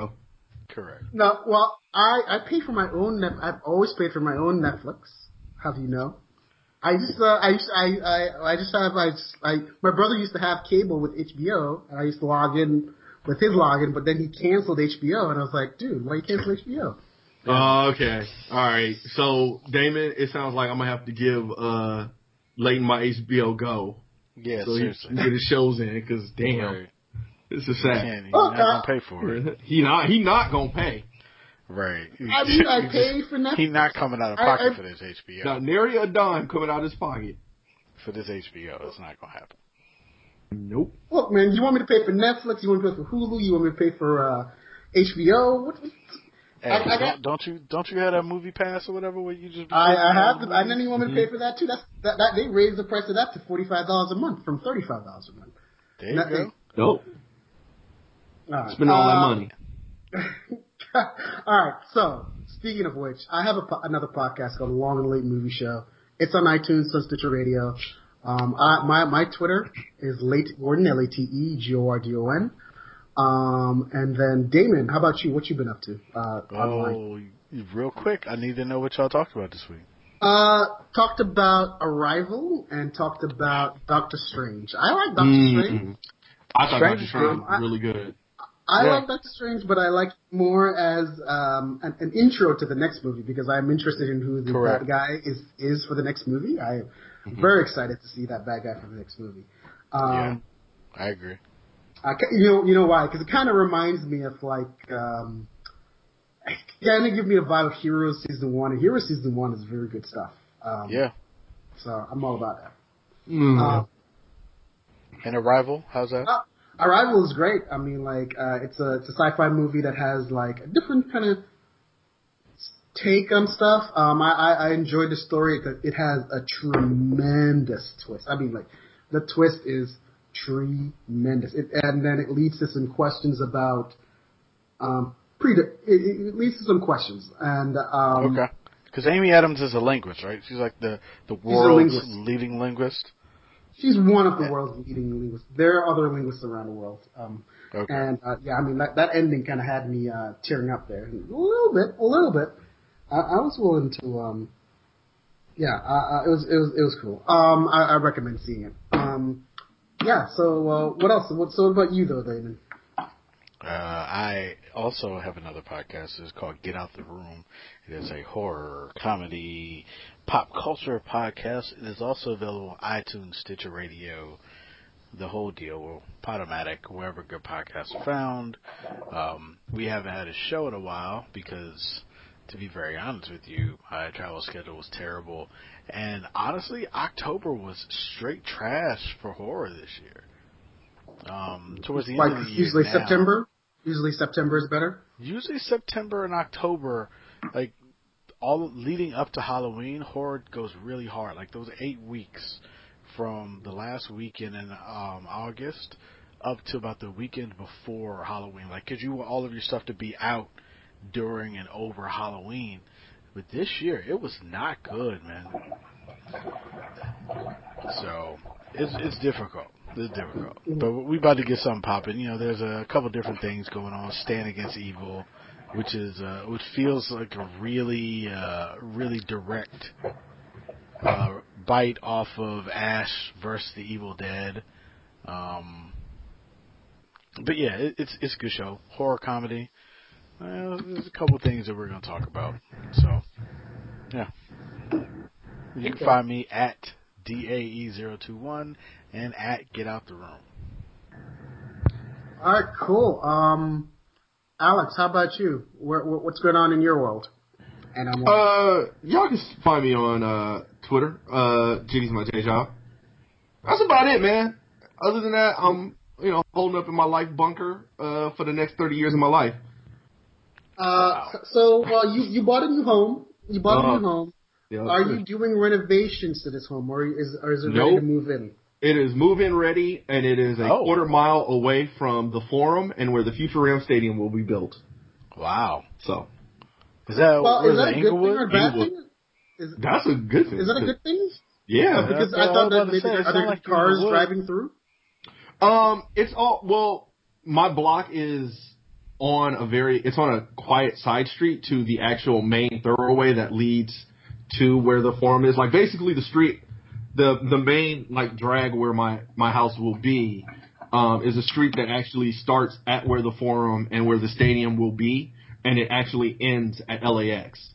Correct. No, well, I I pay for my own. Net, I've always paid for my own Netflix. Have you know? I just uh, I used I I I just have I, just, I my brother used to have cable with HBO and I used to log in with his login, but then he canceled HBO and I was like, dude, why you cancel HBO? Oh, okay. All right. So, Damon, it sounds like I'm gonna have to give uh Leighton my HBO Go Yeah, so he seriously. can get his shows in. Cause damn, Right. this is You sad. can't. He's Oh, not gonna uh, pay for it. He not he not gonna pay. Right. I mean, I pay for Netflix. He's not coming out of I- pocket I- for this HBO. Not nary a dime coming out of his pocket. For this HBO, it's not gonna happen. Nope. Look, man, you want me to pay for Netflix? You want me to pay for Hulu? You want me to pay for uh, HBO? What, Hey, I- I got- don't, don't you don't you have that movie pass or whatever where you just? I, I have, the the, and then you want me to pay for that too. That's that, that they raised the price of that to forty five dollars a month from thirty five dollars a month. There you Nothing. go. Nope. All right. Spend all that Uh, money. all right. So speaking of which, I have a, another podcast called Long and Late Movie Show. It's on iTunes, on Stitcher Radio. Um, I, my my Twitter is late Gordon L A T E G O R D O N. Um, and then Damon, how about you? What you been up to uh, online? Oh, real quick, I need to know what y'all talked about this week. Uh, talked about Arrival and talked about Doctor Strange. I like Doctor Strange. Mm. I thought Strange Doctor Strange was really good. I Yeah. like Doctor Strange, but I like it more as um, an, an intro to the next movie because I'm interested in who the Correct. bad guy is is for the next movie. I'm very excited to see that bad guy for the next movie. Um, I agree. I, you know, you know why? Because it kind of reminds me of like, um, kind of give me a vibe of Heroes season one, and Heroes season one is very good stuff. Um, Yeah. So I'm all about that. Mm. Uh, And Arrival, how's that? Uh, Arrival is great. I mean, like, uh, it's a it's a sci-fi movie that has like a different kind of take on stuff. Um, I, I, I enjoyed the story because it has a tremendous twist. I mean, like, the twist is tremendous, it, and then it leads to some questions about um, pre. It, it leads to some questions, and um, okay. Because Amy Adams is a linguist, right? She's like the the world's linguist. leading linguist. she's one of the world's leading linguists. There are other linguists around the world. Um, okay. And uh, yeah, I mean that that ending kind of had me uh, tearing up there a little bit, a little bit. I, I was willing to. Um, yeah, it was it was it was cool. Um, I, I recommend seeing it. Um, yeah. So uh, what else? What, so what about you though, Damon? Uh, I also have another podcast. It's called Get Out the Room. It is a horror, comedy, pop culture podcast. It is also available on iTunes, Stitcher Radio, the whole deal, Podomatic, wherever good podcasts are found. Um, we haven't had a show in a while because, to be very honest with you, my travel schedule was terrible. And honestly, October was straight trash for horror this year. Um, towards the end like of the year. Usually now, September? Usually September is better. Usually September and October, like all leading up to Halloween, horror goes really hard. Like those eight weeks from the last weekend in um, August up to about the weekend before Halloween. Like, cause you want all of your stuff to be out during and over Halloween. But this year, it was not good, man. So it's it's difficult. It's difficult, but we about to get something popping. You know, there's a couple different things going on. Stan Against Evil, which is uh, which feels like a really uh, really direct uh, bite off of Ash versus the Evil Dead. Um, but yeah, it, it's it's a good show, horror comedy. Uh, there's a couple things that we're gonna talk about. So yeah, you can find me at DAE021 and at Get Out the Room. All right, cool. Um, Alex, how about you? Where, what's going on in your world? And I'm uh, y'all can find me on uh, Twitter. Uh, Jitty's my day job. That's about it, man. Other than that, I'm you know holding up in my life bunker uh, for the next thirty years of my life. Uh, so uh, you you bought a new home. You bought uh, a new uh-huh. home. Yeah, Are you doing renovations to this home, or is or is it nope. ready to move in? It is move-in ready, and it is a oh. quarter mile away from the Forum and where the future Ram Stadium will be built. Wow. So. Is that, well, is that a good thing or bad thing? Is, That's a good thing. Is that a good thing? Yeah. Uh, because I thought that maybe say, are there like cars driving through? Um, it's all well. My block is on a very. It's on a quiet side street to the actual main thoroughway that leads to where the forum is. Like basically the street, the the main like drag where my my house will be um, is a street that actually starts at where the forum and where the stadium will be, and it actually ends at LAX.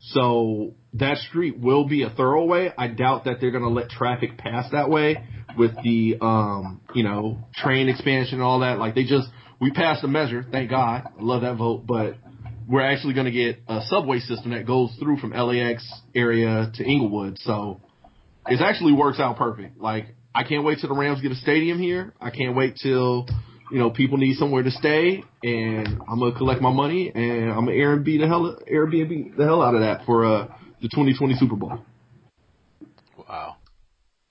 So that street will be a thoroughway. I doubt that they're going to let traffic pass that way with the um, you know train expansion and all that. Like they just we passed a measure, thank God. I love that vote, but we're actually going to get a subway system that goes through from LAX area to Inglewood. So it actually works out perfect. Like I can't wait till the Rams get a stadium here. I can't wait till you know people need somewhere to stay, and I'm gonna collect my money and I'm gonna Airbnb the hell Airbnb the hell out of that for uh the 2020 Super Bowl. Wow.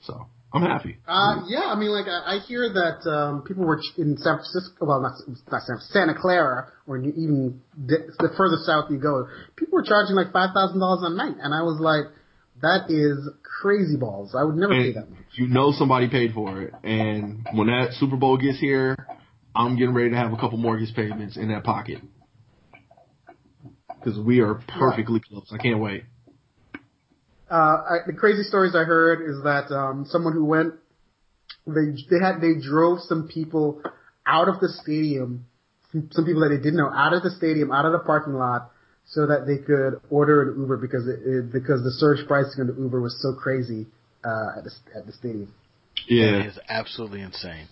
So I'm happy. Uh, yeah, I mean, like I, I hear that um, people were in San Francisco, well, not, not San, Santa Clara, or even the, the further south you go, people were charging like five thousand dollars a night, and I was like, that is crazy balls. I would never and pay that much. You know, somebody paid for it, and when that Super Bowl gets here, I'm getting ready to have a couple mortgage payments in that pocket because we are perfectly right. close. I can't wait. Uh, I, the crazy stories I heard is that um, someone who went, they they had they drove some people out of the stadium, some, some people that they didn't know out of the stadium, out of the parking lot, so that they could order an Uber because it, it, because the surge pricing on the Uber was so crazy uh, at the at the stadium. Yeah, it is absolutely insane.